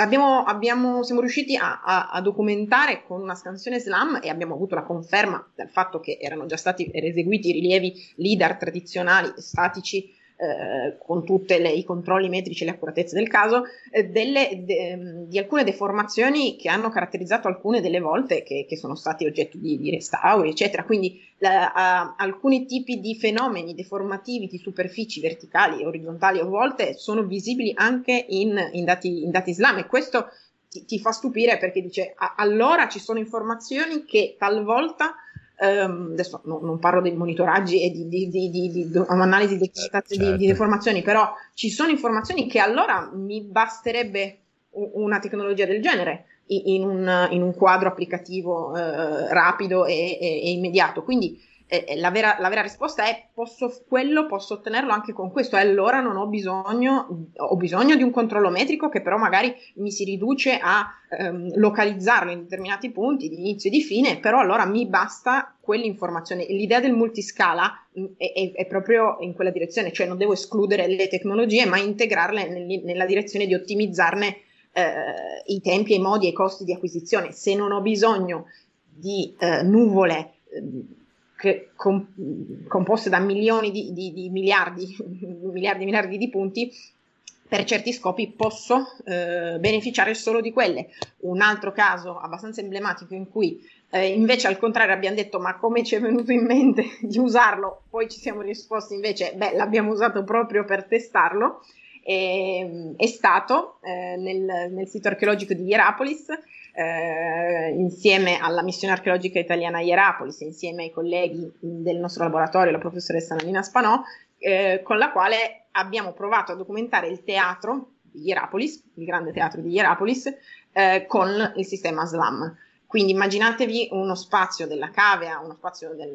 abbiamo, abbiamo, siamo riusciti a, a, a, documentare con una scansione SLAM e abbiamo avuto la conferma del fatto che erano già stati eseguiti rilievi LIDAR tradizionali, statici, eh, con tutti i controlli metrici e le accuratezze del caso, eh, delle, de, di alcune deformazioni che hanno caratterizzato alcune delle volte che, che sono stati oggetto di, di restauri, eccetera. Quindi la, a, alcuni tipi di fenomeni deformativi di superfici verticali, orizzontali o volte sono visibili anche in, in, dati, in dati SLAM e questo ti, ti, fa stupire perché dice a, allora ci sono informazioni che talvolta Um, adesso no, non parlo dei monitoraggi e di, di, di, di analisi di, certo. di, deformazioni, però ci sono informazioni che allora mi basterebbe una tecnologia del genere in un, in un quadro applicativo eh, rapido e, e, e, immediato. Quindi eh, la, vera, la, vera, risposta è posso, quello posso ottenerlo anche con questo e allora non ho bisogno, ho bisogno di un controllo metrico che però magari mi si riduce a ehm, localizzarlo in determinati punti di inizio e di fine, però allora mi basta quell'informazione. L'idea del multiscala mh, è, è, è, proprio in quella direzione, cioè non devo escludere le tecnologie ma integrarle nel, nella direzione di ottimizzarne eh, i tempi, i modi e i costi di acquisizione. Se non ho bisogno di eh, nuvole ehm, che, com, composte da milioni di, di, di miliardi, [LAUGHS] miliardi e miliardi di punti, per certi scopi posso eh, beneficiare solo di quelle. Un altro caso abbastanza emblematico in cui eh, invece al contrario abbiamo detto ma come ci è venuto in mente [LAUGHS] di usarlo, poi ci siamo risposti invece beh l'abbiamo usato proprio per testarlo, e, è stato eh, nel, nel, sito archeologico di Hierapolis eh, insieme alla missione archeologica italiana Hierapolis, insieme ai colleghi del nostro laboratorio, la professoressa Nalina Spanò, eh, con la quale abbiamo provato a documentare il teatro di Hierapolis, il grande teatro di Hierapolis, eh, con il sistema SLAM. Quindi immaginatevi uno spazio della cavea, uno spazio del,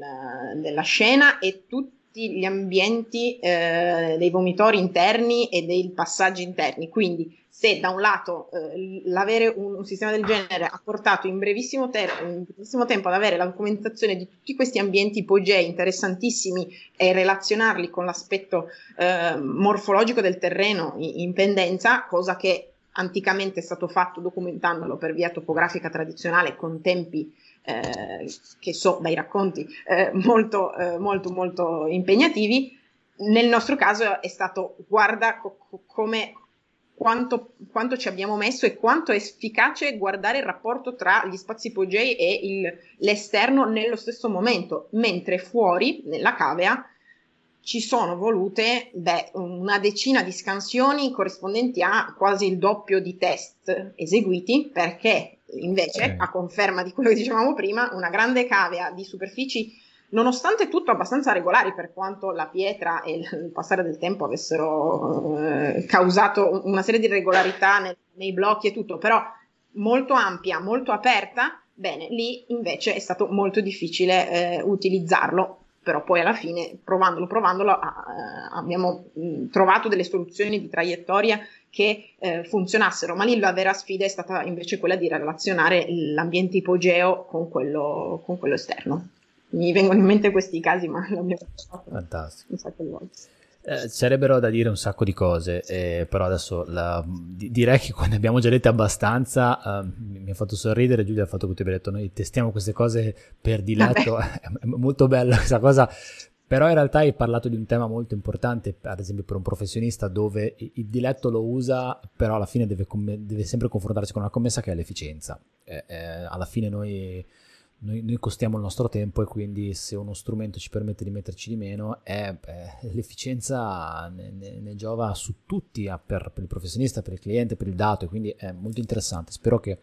della scena e tutti gli ambienti eh, dei vomitori interni e dei passaggi interni. Quindi se da un lato eh, l'avere un, un, sistema del genere ha portato in brevissimo, ter- in brevissimo, tempo ad avere la documentazione di tutti questi ambienti ipogei interessantissimi e relazionarli con l'aspetto eh, morfologico del terreno in, in pendenza, cosa che anticamente è stato fatto documentandolo per via topografica tradizionale con tempi eh, che so dai racconti eh, molto, eh, molto, molto impegnativi. Nel nostro caso è stato guarda co- come quanto, quanto, ci abbiamo messo e quanto è efficace guardare il rapporto tra gli spazi ipogei e il, l'esterno nello stesso momento, mentre fuori, nella cavea, ci sono volute beh, una decina di scansioni corrispondenti a quasi il doppio di test eseguiti, perché invece, a conferma di quello che dicevamo prima, una grande cavea di superfici nonostante tutto abbastanza regolari per quanto la pietra e il passare del tempo avessero eh, causato una serie di irregolarità nei, nei blocchi e tutto, però molto ampia, molto aperta, bene, lì invece è stato molto difficile eh, utilizzarlo, però poi alla fine, provandolo, provandolo, abbiamo trovato delle soluzioni di traiettoria che eh, funzionassero, ma lì la vera sfida è stata invece quella di relazionare l'ambiente ipogeo con quello, con quello esterno mi vengono in mente questi casi, ma l'abbiamo fatto Fantastico. un sacco di volte. Eh, sarebbero da dire un sacco di cose, eh, però adesso la, di, direi che quando abbiamo già dette abbastanza eh, mi ha fatto sorridere Giulia il fatto che tu abbia detto noi testiamo queste cose per diletto, [LAUGHS] è, è molto bella questa cosa, però in realtà hai parlato di un tema molto importante, ad esempio per un professionista dove il diletto lo usa, però alla fine deve, deve sempre confrontarsi con una commessa che è l'efficienza. Eh, eh, alla fine noi noi, noi, costiamo il nostro tempo e quindi se uno strumento ci permette di metterci di meno, è, beh, l'efficienza ne, ne, ne, giova su tutti, per, per il professionista, per il cliente, per il dato e quindi è molto interessante. Spero che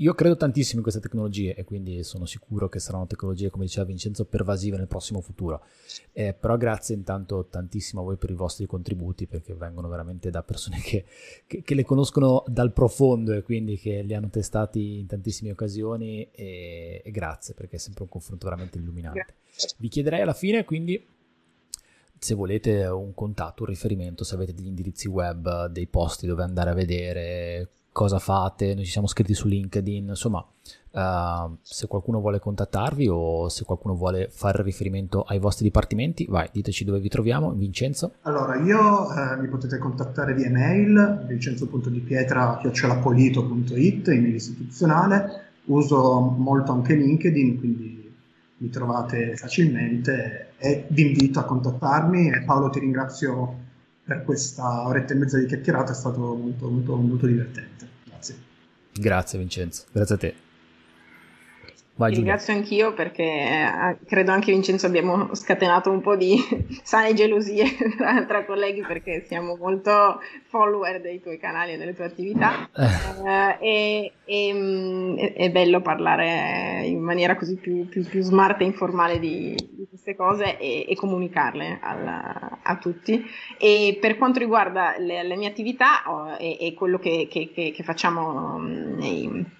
io credo tantissimo in queste tecnologie e quindi sono sicuro che saranno tecnologie, come diceva Vincenzo, pervasive nel prossimo futuro. Eh, però grazie intanto tantissimo a voi per i vostri contributi perché vengono veramente da persone [LAUGHS] che, che, che le conoscono dal profondo e quindi che li hanno testati in tantissime occasioni e, e grazie perché è sempre un confronto veramente illuminante. Vi chiederei alla fine quindi se volete un contatto, un riferimento, se avete degli indirizzi web, dei posti dove andare a vedere cosa fate, noi ci siamo scritti su LinkedIn, insomma, uh, se qualcuno vuole contattarvi o se qualcuno vuole fare riferimento ai vostri dipartimenti, vai, diteci dove vi troviamo, Vincenzo. Allora, io eh, mi potete contattare via mail, vincenzo.dipietra.it, email istituzionale, uso molto anche LinkedIn, quindi mi trovate facilmente e vi invito a contattarmi Paolo ti ringrazio per questa oretta e mezza di chiacchierata, è stato molto, molto, molto divertente. Grazie. Grazie Vincenzo, grazie a te. Vai, ringrazio anch'io perché eh, credo anche Vincenzo abbiamo scatenato un po' di [LAUGHS] sane gelosie [LAUGHS] tra, colleghi perché siamo molto follower dei tuoi canali e delle tue attività. Eh, e, e mh, è, bello parlare in maniera così più, più, più smart e informale di, di queste cose e, e comunicarle alla, a tutti. E per quanto riguarda le, le mie attività oh, e, e, quello che, che, che, che facciamo nei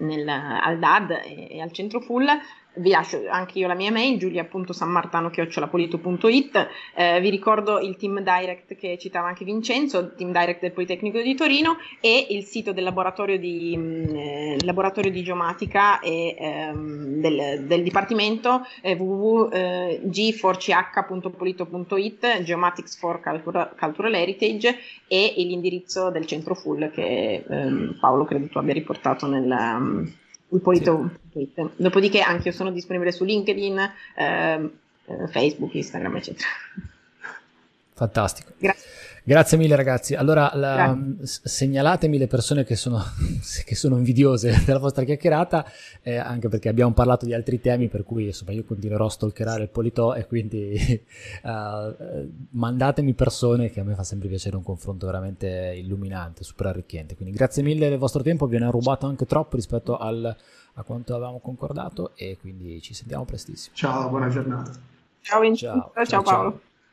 nel, al DAD e, e al centro full vi lascio anche io la mia mail, giulia.sammartano.it. Eh, vi ricordo il team direct che citava anche Vincenzo, il team direct del Politecnico di Torino e il sito del laboratorio di, mm, eh, laboratorio di geomatica e, ehm, del, del, dipartimento eh, www.g4ch.polito.it, Geomatics for Cultural, Cultural Heritage e l'indirizzo del centro full che ehm, Paolo credo tu abbia riportato nel... Ippolito sì. Dopodiché anche io sono disponibile su LinkedIn, ehm, eh, Facebook, Instagram, eccetera. Fantastico. Grazie. Grazie mille ragazzi. Allora, la, segnalatemi le persone che sono, [LAUGHS] che sono invidiose [LAUGHS] della vostra chiacchierata, eh, anche perché abbiamo parlato di altri temi, per cui insomma io continuerò a stalkerare il Politò e quindi uh, [LAUGHS] mandatemi persone che a me fa sempre piacere un confronto veramente illuminante, super arricchente. Quindi grazie mille del vostro tempo, vi ne rubato anche troppo rispetto al, a quanto avevamo concordato e quindi ci sentiamo prestissimo. Ciao, buona giornata. Ciao, ciao, ciao, ciao Paolo. Ciao.